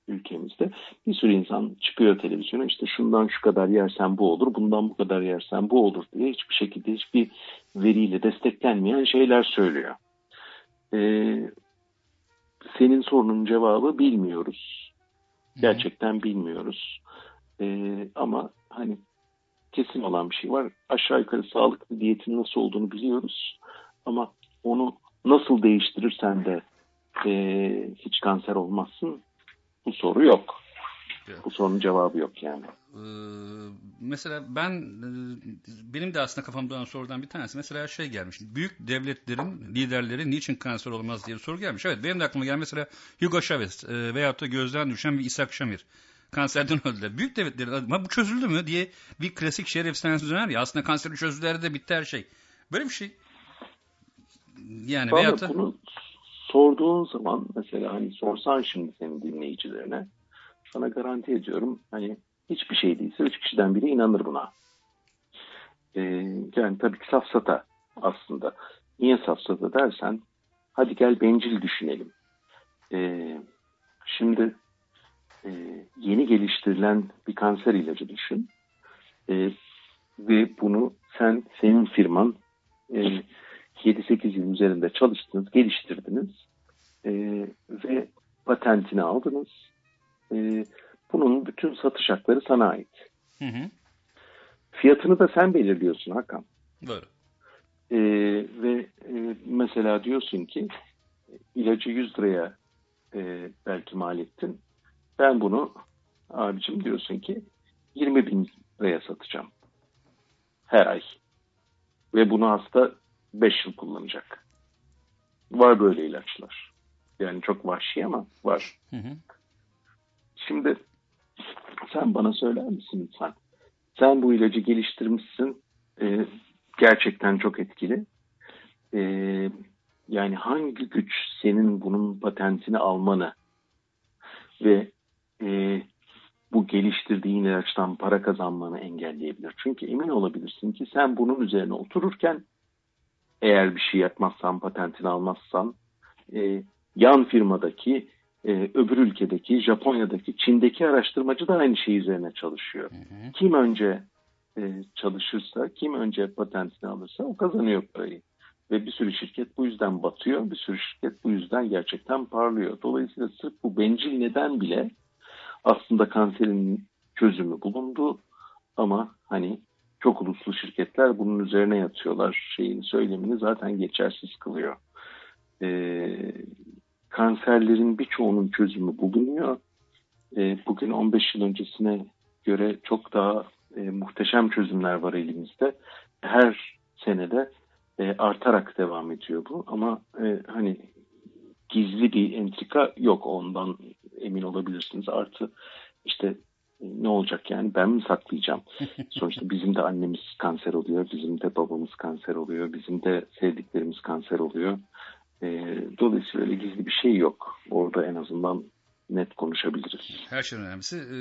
ülkemizde bir sürü insan çıkıyor televizyona işte şundan şu kadar yersen bu olur, bundan bu kadar yersen bu olur diye hiçbir şekilde hiçbir veriyle desteklenmeyen şeyler söylüyor. Ee, senin sorunun cevabı bilmiyoruz. Gerçekten bilmiyoruz. Ee, ama hani kesin olan bir şey var. Aşağı yukarı sağlıklı diyetin nasıl olduğunu biliyoruz. Ama onu nasıl değiştirirsen de e, hiç kanser olmazsın. Bu soru yok. Bu sorunun cevabı yok yani. Ee, mesela ben e, benim de aslında kafamda olan sorudan bir tanesi mesela şey gelmiş. Büyük devletlerin liderleri niçin kanser olmaz diye bir soru gelmiş. Evet benim de aklıma gelen mesela Hugo Chavez e, veyahut da gözden düşen bir İshak Şamir. Kanserden öldüler. Büyük devletlerin ama bu çözüldü mü diye bir klasik şehir efsanesi döner ya. Aslında kanseri çözdüler de bitti her şey. Böyle bir şey. Yani Valla veyahut da bunu sorduğun zaman mesela hani sorsan şimdi senin dinleyicilerine sana garanti ediyorum hani hiçbir şey değilse üç kişiden biri inanır buna. Ee, yani tabii ki safsata aslında. Niye safsata dersen hadi gel bencil düşünelim. Ee, şimdi e, yeni geliştirilen bir kanser ilacı düşün. Ee, ve bunu sen senin firman e, 7-8 yıl üzerinde çalıştınız, geliştirdiniz e, ve patentini aldınız. E, bunun bütün satış hakları sana ait. Hı hı. Fiyatını da sen belirliyorsun Hakan. Doğru. E, ve e, mesela diyorsun ki ilacı 100 liraya e, belki mal ettin. Ben bunu abicim diyorsun ki 20 bin liraya satacağım. Her ay. Ve bunu hasta 5 yıl kullanacak. Var böyle ilaçlar. Yani çok vahşi ama var. Hı hı. Şimdi sen bana söyler misin lütfen? Sen bu ilacı geliştirmişsin. Ee, gerçekten çok etkili. Ee, yani hangi güç senin bunun patentini almanı ve e, bu geliştirdiğin ilaçtan para kazanmanı engelleyebilir. Çünkü emin olabilirsin ki sen bunun üzerine otururken eğer bir şey yapmazsan, patentini almazsan e, yan firmadaki, e, öbür ülkedeki, Japonya'daki, Çin'deki araştırmacı da aynı şey üzerine çalışıyor. Kim önce e, çalışırsa, kim önce patentini alırsa o kazanıyor parayı. Ve bir sürü şirket bu yüzden batıyor, bir sürü şirket bu yüzden gerçekten parlıyor. Dolayısıyla sırf bu bencil neden bile aslında kanserin çözümü bulundu ama hani çok uluslu şirketler bunun üzerine yatıyorlar. Şeyin söylemini zaten geçersiz kılıyor. Ee, kanserlerin birçoğunun çözümü bulunuyor. Ee, bugün 15 yıl öncesine göre çok daha e, muhteşem çözümler var elimizde. Her senede e, artarak devam ediyor bu. Ama e, hani gizli bir entrika yok ondan emin olabilirsiniz. Artı işte e, ne olacak yani ben mi saklayacağım? Sonuçta bizim de annemiz kanser oluyor, bizim de babamız kanser oluyor, bizim de sevdiklerimiz kanser oluyor. E, dolayısıyla öyle gizli bir şey yok. Orada en azından net konuşabiliriz. Her şeyin önemlisi e,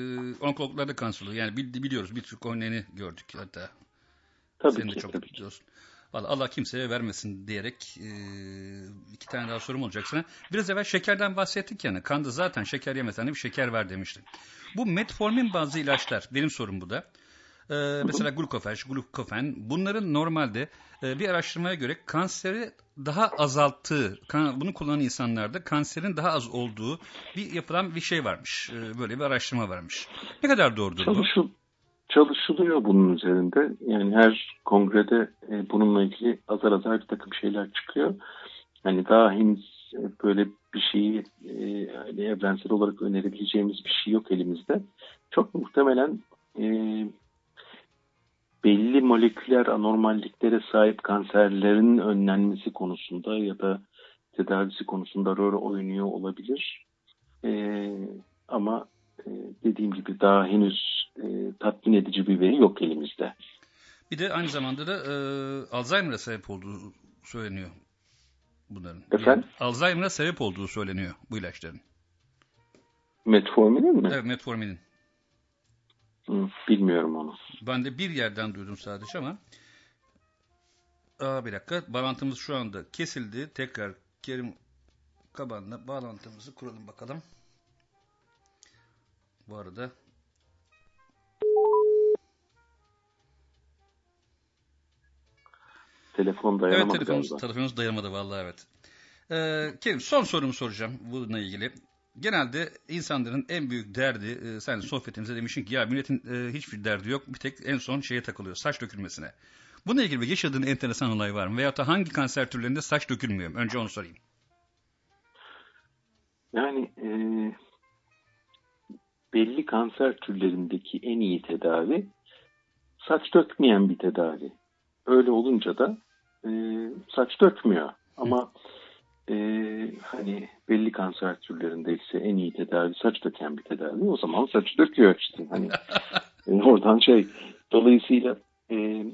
onkologlarda kanser oluyor. Yani bil- biliyoruz bir Türk örneğini gördük hatta. Tabii Senin de ki, çok tabii biliyorsun. Vallahi Allah kimseye vermesin diyerek e, iki tane daha sorum olacak sana. Biraz evvel şekerden bahsettik yani. Kanda zaten şeker yemesen de bir şeker var demiştin. Bu metformin bazı ilaçlar, benim sorum bu da. E, mesela glukofej, glukofen bunların normalde e, bir araştırmaya göre kanseri daha azalttığı, bunu kullanan insanlarda kanserin daha az olduğu bir yapılan bir şey varmış. E, böyle bir araştırma varmış. Ne kadar doğrudur bu? Çalışıl, çalışılıyor bunun üzerinde. Yani her kongrede e, bununla ilgili azar azar bir takım şeyler çıkıyor. Hani daha henüz e, böyle bir şeyi e, evrensel olarak önerebileceğimiz bir şey yok elimizde. Çok muhtemelen e, belli moleküler anormalliklere sahip kanserlerin önlenmesi konusunda ya da tedavisi konusunda rol oynuyor olabilir. E, ama e, dediğim gibi daha henüz e, tatmin edici bir veri yok elimizde. Bir de aynı zamanda da e, Alzheimer'a sebep olduğu söyleniyor bunların. Efendim? Yani Alzheimer'a sebep olduğu söyleniyor bu ilaçların. Metforminin mi? Evet metforminin. Bilmiyorum onu. Ben de bir yerden duydum sadece ama Aa, bir dakika bağlantımız şu anda kesildi. Tekrar Kerim Kaban'la bağlantımızı kuralım bakalım. Bu arada Telefon Evet dayanamadı telefonumuz, galiba. telefonumuz dayanamadı vallahi evet. Ee, Kerim son sorumu soracağım bununla ilgili. Genelde insanların en büyük derdi, e, sen sohbetimize demişsin ki ya milletin e, hiçbir derdi yok. Bir tek en son şeye takılıyor, saç dökülmesine. Bununla ilgili bir yaşadığın enteresan olay var mı? Veyahut da hangi kanser türlerinde saç dökülmüyor? Önce onu sorayım. Yani e, belli kanser türlerindeki en iyi tedavi saç dökmeyen bir tedavi. Öyle olunca da e, saç dökmüyor. Ama e, hani belli kanser türlerinde ise en iyi tedavi saç döken bir tedavi. O zaman saç döküyor işte. Hani e, oradan şey dolayısıyla e,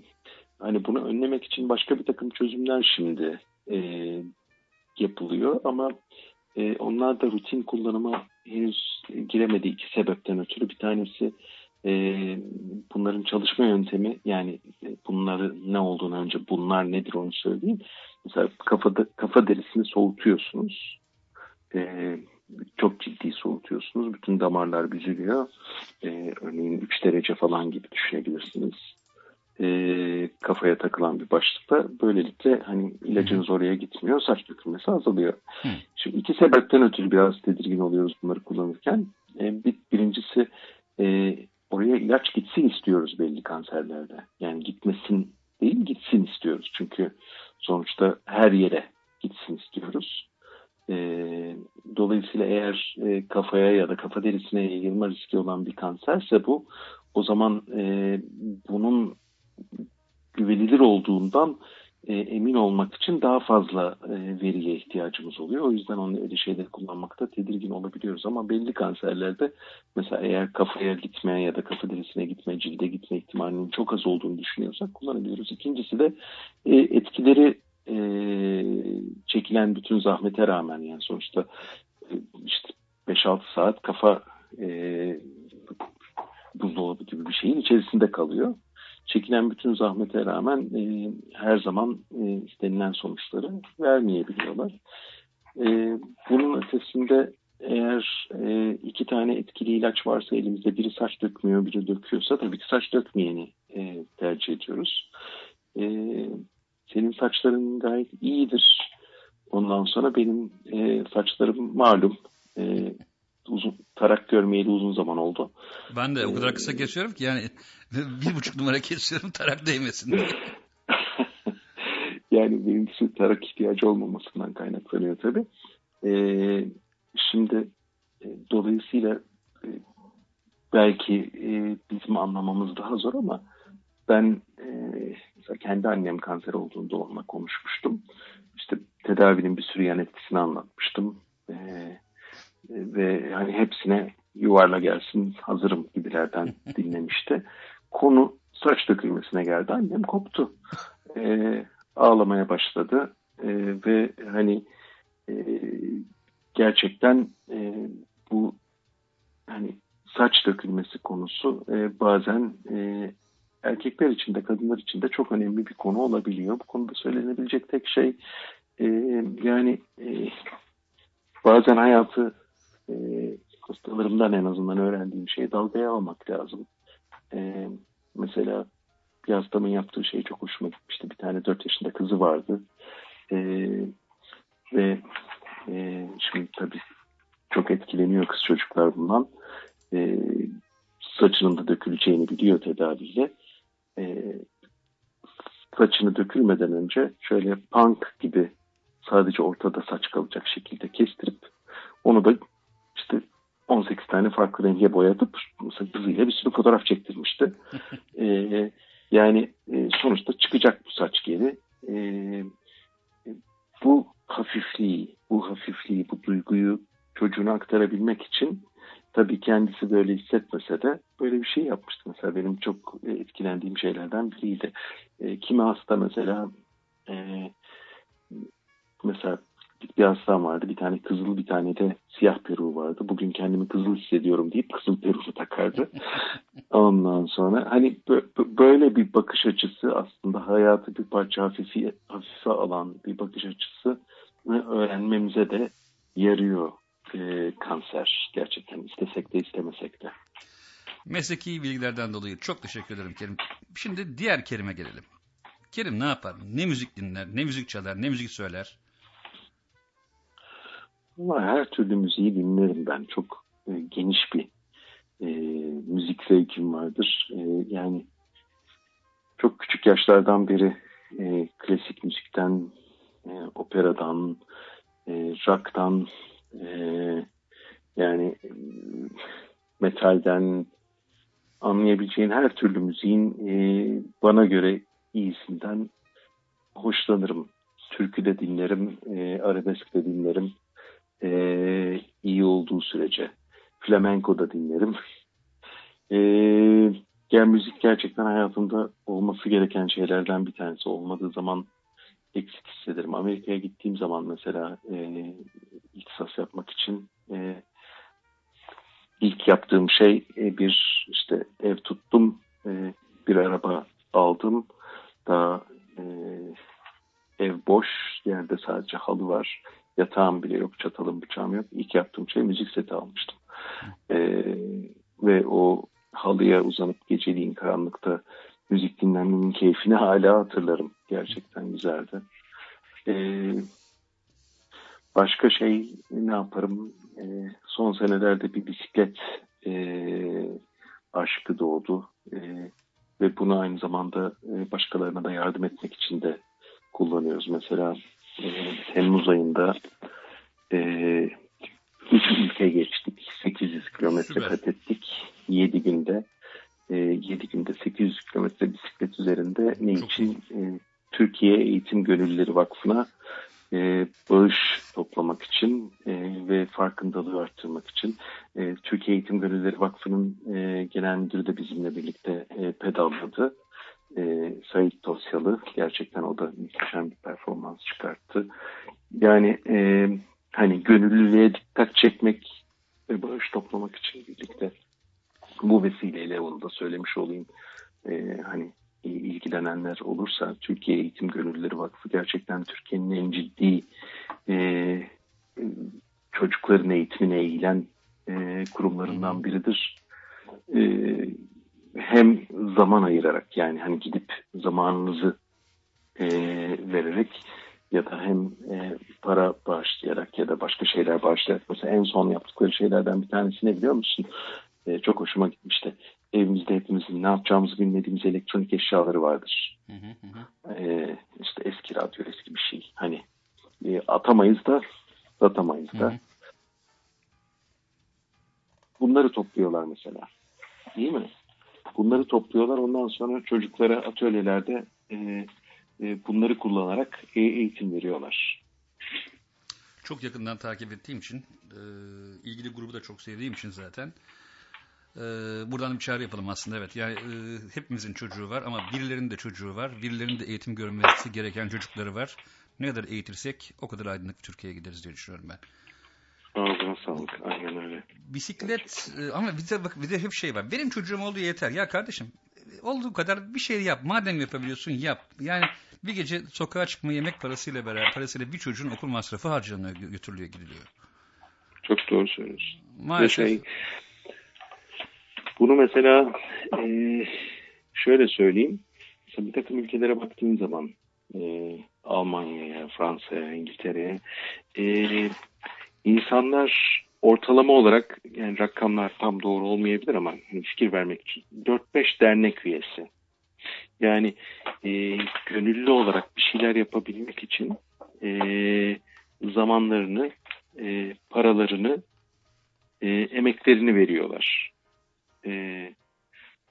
hani bunu önlemek için başka bir takım çözümler şimdi e, yapılıyor ama e, onlar da rutin kullanıma henüz giremedi iki sebepten ötürü. Bir tanesi e, bunların çalışma yöntemi yani e, bunları ne olduğunu önce bunlar nedir onu söyleyeyim. Mesela kafada, kafa derisini soğutuyorsunuz. E, çok ciddi soğutuyorsunuz. Bütün damarlar büzülüyor. E, örneğin 3 derece falan gibi düşünebilirsiniz. E, kafaya takılan bir başlıkta böylelikle hani ilacınız oraya gitmiyor. Saç dökülmesi azalıyor. Şimdi iki sebepten ötürü biraz tedirgin oluyoruz bunları kullanırken. E, bir, birincisi e, oraya ilaç gitsin istiyoruz belli kanserlerde. Yani gitmesin değil gitsin istiyoruz. Çünkü sonuçta her yere gitsin istiyoruz. Dolayısıyla eğer e, kafaya ya da kafa derisine yayılma riski olan bir kanserse bu o zaman e, bunun güvenilir olduğundan e, emin olmak için daha fazla e, veriye ihtiyacımız oluyor. O yüzden onu öyle şeyleri kullanmakta tedirgin olabiliyoruz. Ama belli kanserlerde mesela eğer kafaya gitmeye ya da kafa derisine gitme, cilde gitme ihtimalinin çok az olduğunu düşünüyorsak kullanabiliyoruz. İkincisi de e, etkileri e, çekilen bütün zahmete rağmen yani sonuçta işte 5-6 saat kafa e, buzdolabı gibi bir şeyin içerisinde kalıyor çekilen bütün zahmete rağmen e, her zaman e, istenilen sonuçları vermeyebiliyorlar. E, bunun ötesinde eğer e, iki tane etkili ilaç varsa elimizde biri saç dökmüyor, biri döküyorsa tabii ki saç dökmeyeni e, tercih ediyoruz. E, senin saçların gayet iyidir. Ondan sonra benim e, saçlarım malum. E, uzun tarak görmeyeli uzun zaman oldu. Ben de o kadar kısa kesiyorum ki yani bir buçuk numara kesiyorum tarak değmesin diye. yani birincisi tarak ihtiyacı olmamasından kaynaklanıyor tabii. Ee, şimdi e, dolayısıyla e, belki e, bizim anlamamız daha zor ama ben e, mesela kendi annem kanser olduğunda onunla konuşmuştum. İşte tedavinin bir sürü yan etkisini anlatmıştım. E, ve hani hepsine yuvarla gelsin hazırım gibilerden dinlemişti. Konu saç dökülmesine geldi. Annem koptu. E, ağlamaya başladı. E, ve hani e, gerçekten e, bu hani saç dökülmesi konusu e, bazen e, erkekler için de kadınlar için de çok önemli bir konu olabiliyor. Bu konuda söylenebilecek tek şey e, yani e, bazen hayatı e, hastalarımdan en azından öğrendiğim şeyi dalgaya almak lazım. E, mesela bir hastamın yaptığı şey çok hoşuma gitmişti. Bir tane 4 yaşında kızı vardı. E, ve e, şimdi tabii çok etkileniyor kız çocuklar bundan. E, saçının da döküleceğini biliyor tedaviyle. E, saçını dökülmeden önce şöyle punk gibi sadece ortada saç kalacak şekilde kestirip onu da işte 18 tane farklı renge boyatıp kızıyla bir sürü fotoğraf çektirmişti. ee, yani e, sonuçta çıkacak bu saç geri. Ee, bu hafifliği, bu hafifliği, bu duyguyu çocuğuna aktarabilmek için tabii kendisi böyle hissetmese de böyle bir şey yapmıştı. Mesela benim çok etkilendiğim şeylerden biriydi. E, kimi hasta mesela e, mesela bir hastam vardı. Bir tane kızıl bir tane de siyah peruğu vardı. Bugün kendimi kızıl hissediyorum deyip kızıl peruğu takardı. Ondan sonra hani böyle bir bakış açısı aslında hayatı bir parça hafifi, hafife alan bir bakış açısı öğrenmemize de yarıyor e, kanser gerçekten istesek de istemesek de. Mesleki bilgilerden dolayı çok teşekkür ederim Kerim. Şimdi diğer Kerim'e gelelim. Kerim ne yapar? Ne müzik dinler? Ne müzik çalar? Ne müzik söyler? Ama her türlü müziği dinlerim ben. Çok e, geniş bir e, müzik zevkim vardır. E, yani çok küçük yaşlardan beri e, klasik müzikten, e, operadan, e, rock'tan, e, yani e, metalden anlayabileceğin her türlü müziğin e, bana göre iyisinden hoşlanırım, türkü de dinlerim, e, arabesk de dinlerim. E, iyi olduğu sürece. Flamenco da dinlerim. E, yani müzik gerçekten hayatımda olması gereken şeylerden bir tanesi. Olmadığı zaman eksik hissederim. Amerika'ya gittiğim zaman mesela e, ihtisas yapmak için e, ilk yaptığım şey e, bir işte ev tuttum, e, bir araba aldım. Daha e, ev boş, yerde sadece halı var. Yatağım bile yok, çatalım bıçağım yok. İlk yaptığım şey müzik seti almıştım. E, ve o halıya uzanıp geceliğin karanlıkta müzik dinlemenin keyfini hala hatırlarım. Gerçekten güzeldi. E, başka şey ne yaparım? E, son senelerde bir bisiklet e, aşkı doğdu. E, ve bunu aynı zamanda e, başkalarına da yardım etmek için de kullanıyoruz. Mesela e, Temmuz ayında e, üç ülke geçtik. 800 kilometre kat ettik. 7 günde. E, 7 günde 800 kilometre bisiklet üzerinde ne Çok için? E, Türkiye Eğitim Gönüllüleri Vakfı'na e, bağış toplamak için e, ve farkındalığı arttırmak için e, Türkiye Eğitim Gönüllüleri Vakfı'nın e, genel müdürü de bizimle birlikte e, pedalladı. E, Sait Tosyalı gerçekten o da muhteşem bir performans çıkarttı. Yani e, hani gönüllülüğe dikkat çekmek ve bağış toplamak için birlikte bu vesileyle onu da söylemiş olayım. E, hani ilgilenenler olursa Türkiye Eğitim Gönüllüleri Vakfı gerçekten Türkiye'nin en ciddi e, çocukların eğitimine eğilen e, kurumlarından biridir. E, hem zaman ayırarak yani hani gidip zamanınızı e, vererek ya da hem e, para bağışlayarak ya da başka şeyler bağışlayarak mesela en son yaptıkları şeylerden bir tanesi ne biliyor musun? E, çok hoşuma gitmişti. Evimizde hepimizin ne yapacağımızı bilmediğimiz elektronik eşyaları vardır. Hı hı hı. E, işte eski radyo, eski bir şey. Hani e, atamayız da satamayız da. Hı hı. Bunları topluyorlar mesela. Değil mi? Bunları topluyorlar. Ondan sonra çocuklara atölyelerde e, e, bunları kullanarak e- eğitim veriyorlar. Çok yakından takip ettiğim için, e, ilgili grubu da çok sevdiğim için zaten e, buradan bir çağrı yapalım aslında. Evet, yani e, hepimizin çocuğu var ama birilerinin de çocuğu var, birilerinin de eğitim görmesi gereken çocukları var. Ne kadar eğitirsek o kadar aydınlık bir Türkiye'ye gideriz diye düşünüyorum ben. Ağzına sağlık. Aynen öyle. Bisiklet e, ama bize bak bir de hep şey var. Benim çocuğum olduğu yeter. Ya kardeşim e, olduğu kadar bir şey yap. Madem yapabiliyorsun yap. Yani bir gece sokağa çıkma yemek parasıyla beraber parasıyla bir çocuğun okul masrafı harcanıyor, gö- götürülüyor, gidiliyor. Çok doğru söylüyorsun. Maalesef. şey, bunu mesela e, şöyle söyleyeyim. Mesela bir takım ülkelere baktığın zaman e, Almanya'ya, Fransa'ya, İngiltere'ye e, insanlar ortalama olarak yani rakamlar tam doğru olmayabilir ama hani fikir vermek için 4-5 dernek üyesi. Yani e, gönüllü olarak bir şeyler yapabilmek için e, zamanlarını, e, paralarını, e, emeklerini veriyorlar. E,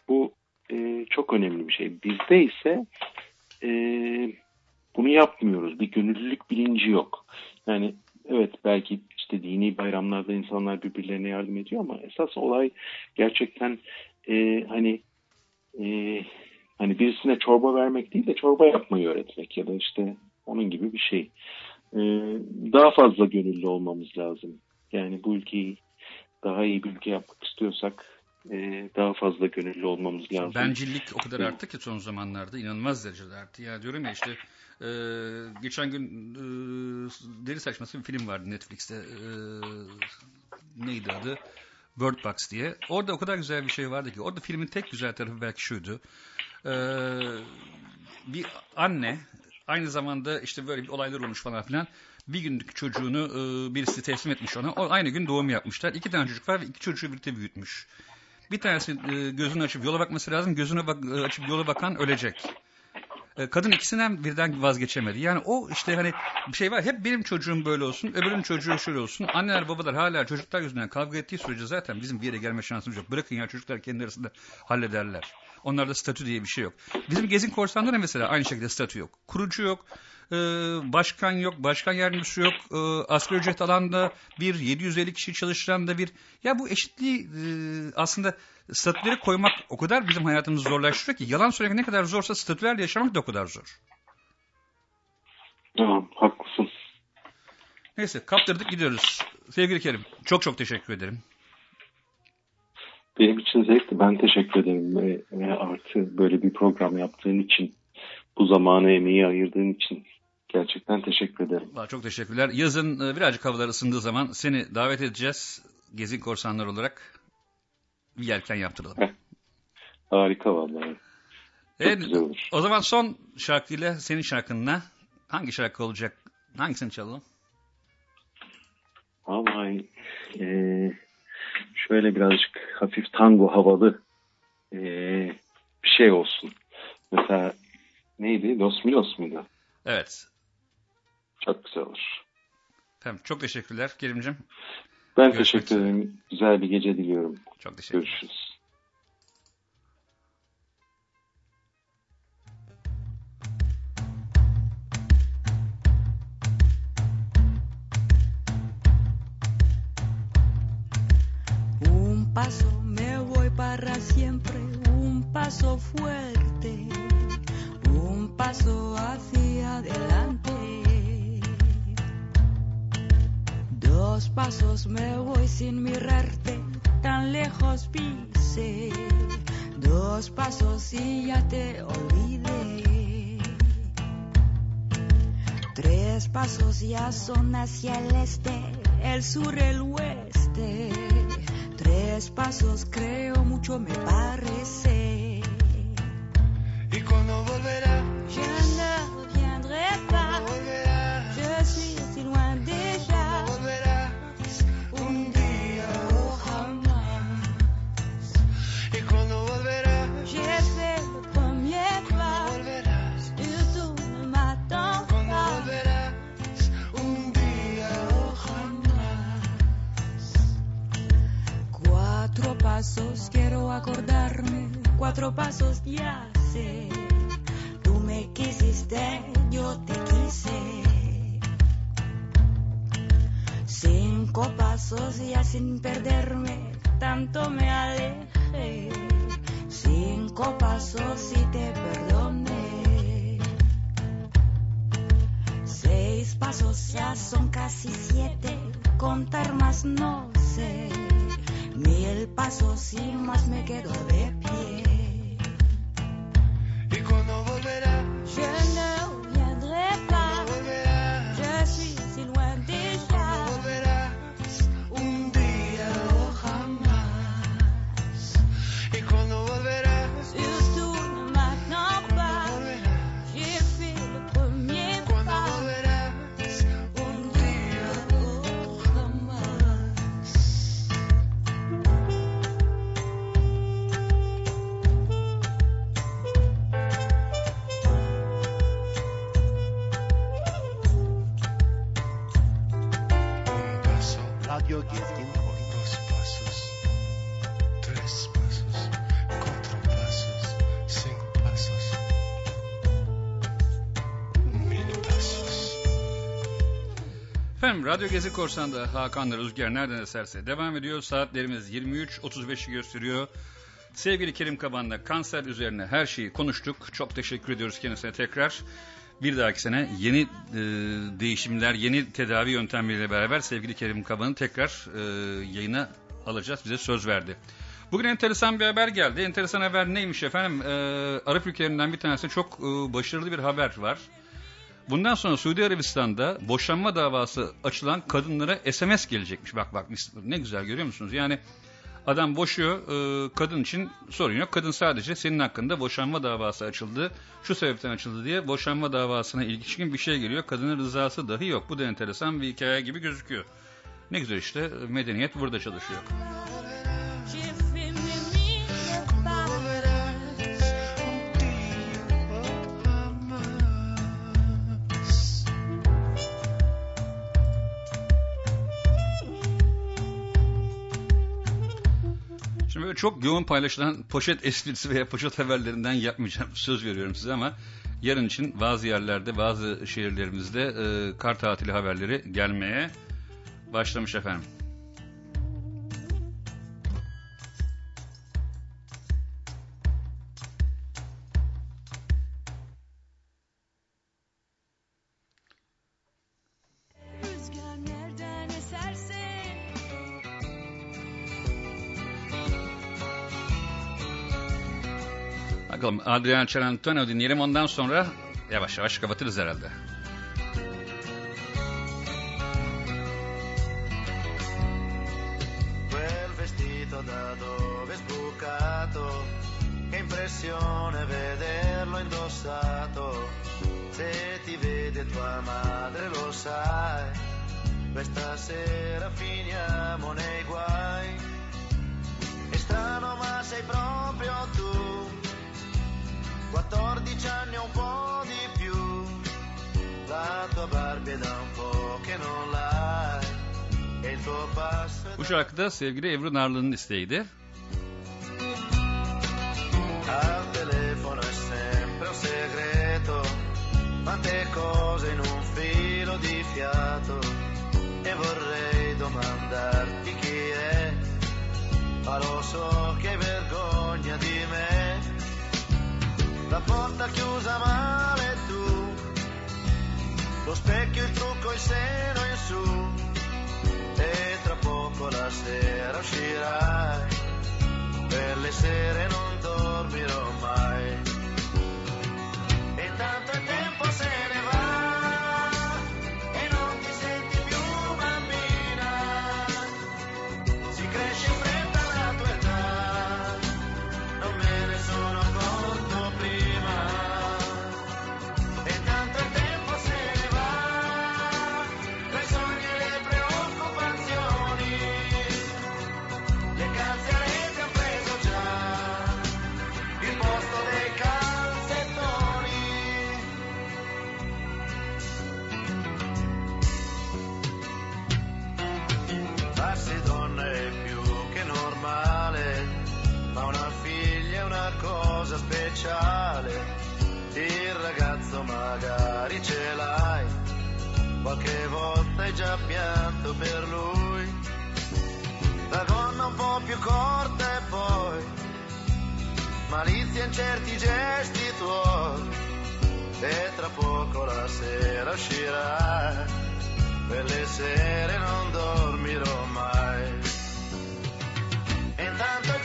bu e, çok önemli bir şey. Bizde ise e, bunu yapmıyoruz. Bir gönüllülük bilinci yok. Yani evet belki işte dini bayramlarda insanlar birbirlerine yardım ediyor ama esas olay gerçekten e, hani e, hani birisine çorba vermek değil de çorba yapmayı öğretmek ya da işte onun gibi bir şey. E, daha fazla gönüllü olmamız lazım. Yani bu ülkeyi daha iyi bir ülke yapmak istiyorsak e, daha fazla gönüllü olmamız lazım. Bencillik o kadar arttı ki son zamanlarda inanılmaz derecede arttı. Ya diyorum ya işte e, geçen gün e, deri saçması bir film vardı Netflix'te. E, neydi adı? Bird Box diye. Orada o kadar güzel bir şey vardı ki. Orada filmin tek güzel tarafı belki şuydu. E, bir anne aynı zamanda işte böyle bir olaylar olmuş falan filan. Bir günlük çocuğunu e, birisi teslim etmiş ona. O aynı gün doğum yapmışlar. İki tane çocuk var ve iki çocuğu birlikte büyütmüş. Bir tanesi e, gözünü açıp yola bakması lazım. Gözüne bak, e, açıp yola bakan ölecek. E, kadın ikisinden birden vazgeçemedi. Yani o işte hani bir şey var. Hep benim çocuğum böyle olsun, öbürünün çocuğu şöyle olsun. Anneler babalar hala çocuklar yüzünden kavga ettiği sürece zaten bizim bir yere gelme şansımız yok. Bırakın ya çocuklar kendi arasında hallederler. Onlarda statü diye bir şey yok. Bizim Gezin Korsan'da da mesela aynı şekilde statü yok. Kurucu yok. e, başkan yok, başkan yardımcısı yok, e, asgari ücret alanda bir, 750 kişi çalıştıran da bir. Ya bu eşitliği aslında statüleri koymak o kadar bizim hayatımızı zorlaştırıyor ki yalan söylemek ne kadar zorsa statülerle yaşamak da o kadar zor. Tamam, haklısın. Neyse kaptırdık gidiyoruz. Sevgili Kerim çok çok teşekkür ederim. Benim için zevkti. Ben teşekkür ederim ve, ve artı böyle bir program yaptığın için, bu zamanı emeği ayırdığın için gerçekten teşekkür ederim. Çok teşekkürler. Yazın e, birazcık havalar ısındığı zaman seni davet edeceğiz. Gezi korsanlar olarak bir yelken yaptıralım. Harika vallahi. Evet, o zaman son şarkıyla senin şarkınla hangi şarkı olacak? Hangisini çalalım? Vallahi eee, şöyle birazcık hafif tango havalı eee, bir şey olsun. Mesela neydi? Los Milos muydu? Evet. Çok güzel olur. Tamam, çok teşekkürler Kerim'cim. Ben Görüşmek teşekkür ederim. Güzel bir gece diliyorum. Çok teşekkürler. Görüşürüz. Un paso me voy para siempre, un paso fuerte, un paso hacia adelante. Dos pasos me voy sin mirarte, tan lejos pise. Dos pasos y ya te olvidé. Tres pasos ya son hacia el este, el sur, el oeste. Tres pasos creo mucho me parece. Cuatro pasos ya sé. Tú me quisiste, yo te quise. Cinco pasos ya sin perderme, tanto me alejé. Cinco pasos y te perdoné. Seis pasos ya son casi siete, contar más no sé. Mil pasos y más me quedo de Radyo Gezi Korsan'da Hakan'la Rüzgar nereden eserse devam ediyor. Saatlerimiz 23.35'i gösteriyor. Sevgili Kerim Kaban'la kanser üzerine her şeyi konuştuk. Çok teşekkür ediyoruz kendisine tekrar. Bir dahaki sene yeni e, değişimler, yeni tedavi yöntemleriyle beraber sevgili Kerim Kaban'ı tekrar e, yayına alacağız. Bize söz verdi. Bugün enteresan bir haber geldi. Enteresan haber neymiş efendim? E, Arap ülkelerinden bir tanesi çok e, başarılı bir haber var. Bundan sonra Suudi Arabistan'da boşanma davası açılan kadınlara SMS gelecekmiş. Bak bak ne güzel görüyor musunuz? Yani adam boşuyor e, kadın için sorun yok. Kadın sadece senin hakkında boşanma davası açıldı. Şu sebepten açıldı diye boşanma davasına ilişkin bir şey geliyor. Kadının rızası dahi yok. Bu da enteresan bir hikaye gibi gözüküyor. Ne güzel işte medeniyet burada çalışıyor. Çok yoğun paylaşılan poşet esprisi veya poşet haberlerinden yapmayacağım söz veriyorum size ama Yarın için bazı yerlerde, bazı şehirlerimizde e, kar tatili haberleri gelmeye başlamış efendim. Bakalım Adrian Celentano dinleyelim ondan sonra yavaş yavaş kapatırız herhalde. Quel vestito da dove è sbucato, che impressione vederlo indossato. Se ti vede tua madre lo sai, questa sera finiamo nei guai. È strano ma sei tu, 14 anni o un po' di più, la tua Barbie è da un po' che non l'hai, e il tuo passo Bu şarkı da sevgili Ebru Narlı'nın isteğiydi. Al telefono è sempre un segreto, quante cose in un filo di fiato. E vorrei domandarti chi è, ma lo so che hai vergogna di me. La porta chiusa male tu, lo specchio, il trucco, il seno in su. E tra poco la sera uscirai per le sere non dormirò mai. Speciale. Il ragazzo magari ce l'hai, qualche volta hai già pianto per lui. La gonna un po' più corta e poi malizia in certi gesti tuoi e tra poco la sera uscirà per le sere non dormirò mai e intanto il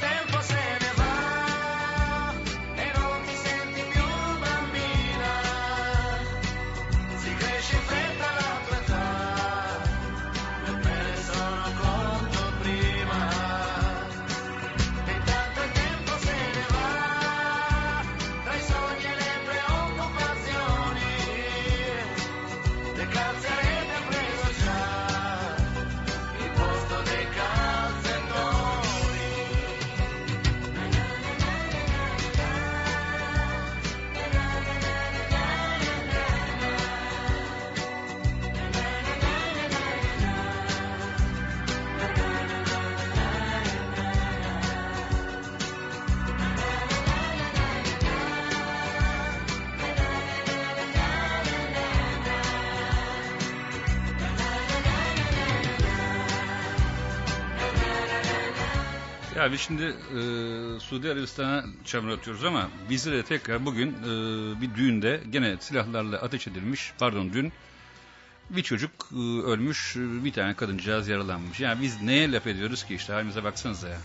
Ya şimdi e, Suudi Arabistan'a çamur atıyoruz ama bizi tekrar bugün e, bir düğünde gene silahlarla ateş edilmiş, pardon dün bir çocuk e, ölmüş, bir tane kadıncağız yaralanmış. Yani biz neye laf ediyoruz ki işte halimize baksanıza ya.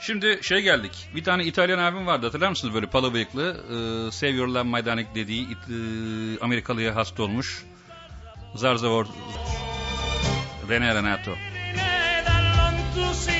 Şimdi şey geldik. Bir tane İtalyan abim vardı hatırlar mısınız böyle pala bıyıklı. E, Seviyorlar Maydanek dediği it- e, Amerikalıya hasta olmuş. Zarzavor Rene Renato. to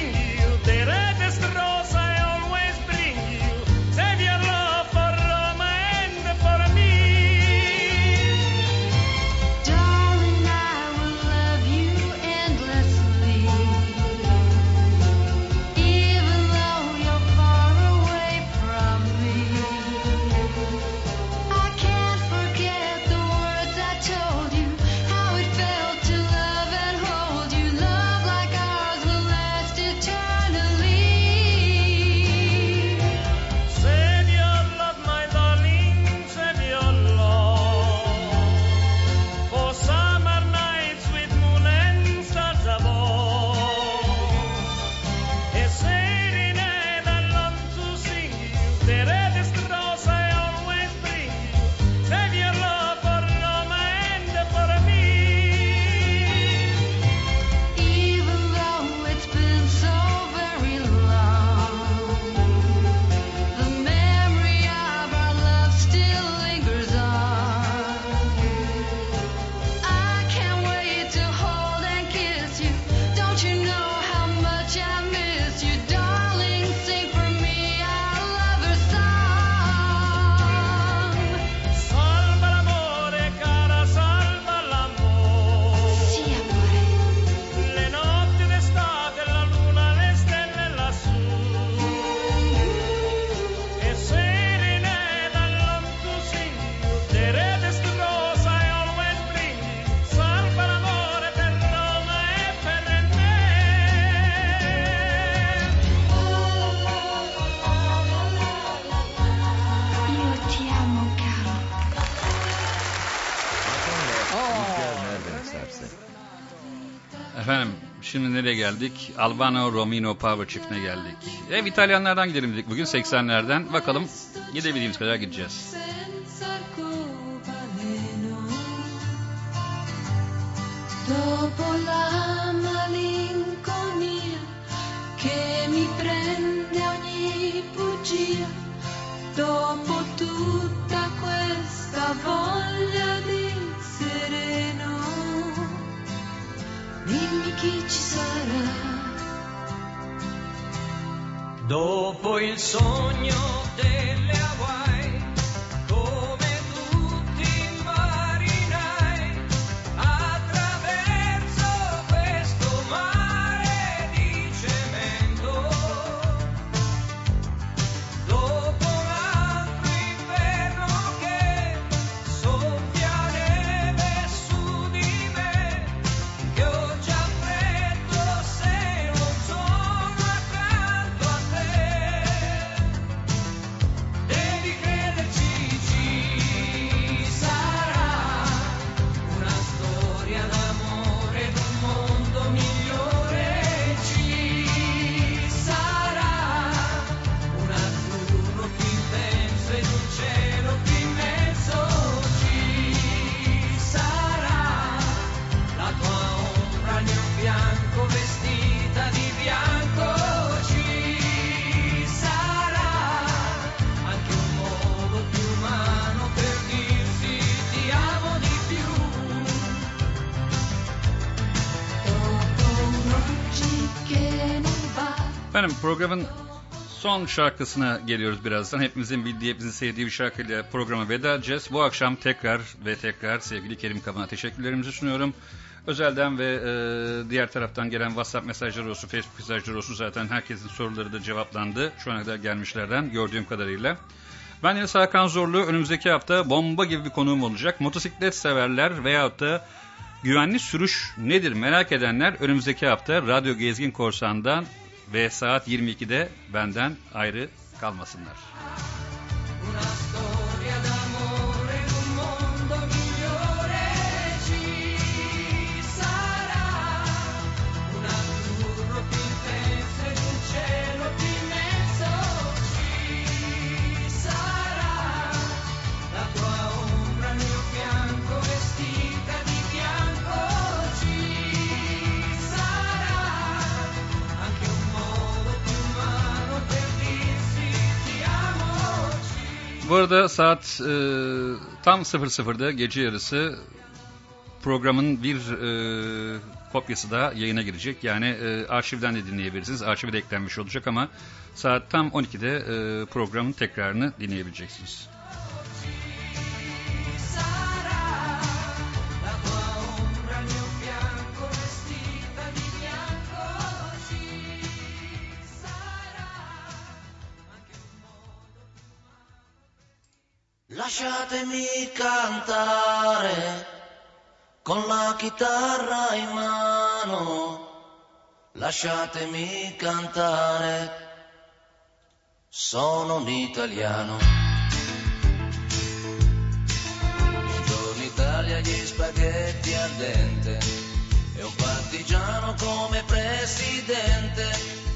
Efendim şimdi nereye geldik? Albano Romino Power Çiftine geldik. Ev İtalyanlardan gidelim dedik bugün 80'lerden. Bakalım gidebildiğimiz kadar gideceğiz. Chi ci sarà. Dopo il sogno delle programın son şarkısına geliyoruz birazdan. Hepimizin bildiği, hepimizin sevdiği bir şarkıyla programa veda edeceğiz. Bu akşam tekrar ve tekrar sevgili Kerim Kaban'a teşekkürlerimizi sunuyorum. Özelden ve e, diğer taraftan gelen WhatsApp mesajları olsun, Facebook mesajları olsun zaten herkesin soruları da cevaplandı. Şu ana kadar gelmişlerden gördüğüm kadarıyla. Ben Enes Hakan Zorlu önümüzdeki hafta bomba gibi bir konuğum olacak. Motosiklet severler veyahut da güvenli sürüş nedir merak edenler önümüzdeki hafta Radyo Gezgin Korsan'dan ve saat 22'de benden ayrı kalmasınlar. Una Bu arada saat e, tam 00'da gece yarısı programın bir e, kopyası da yayına girecek. Yani e, arşivden de dinleyebilirsiniz. Arşive de eklenmiş olacak ama saat tam 12'de e, programın tekrarını dinleyebileceksiniz. Lasciatemi cantare con la chitarra in mano. Lasciatemi cantare, sono un italiano. Buongiorno Italia, gli spaghetti al dente e un partigiano come presidente.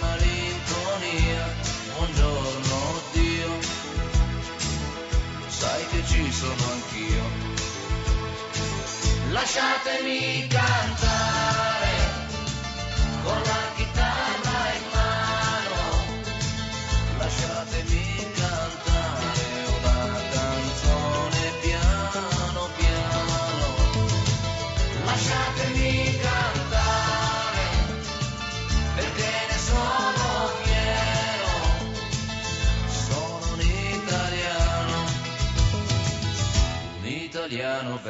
sono anch'io. Lasciatemi cantare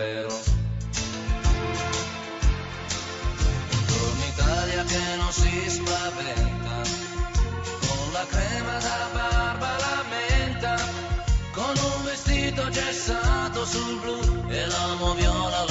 Un Torna Italia che non si spaventa, con la crema da barba la menta, con un vestito gessato sul blu e l'amo viola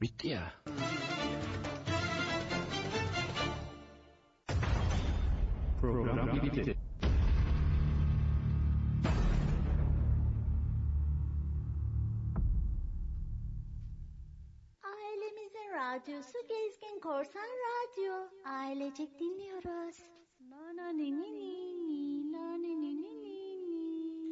Bitti ya. Program bitti. Ailemizin radyosu Gezgin Korsan Radyo. Ailecek dinliyoruz. Na na ni ni ni.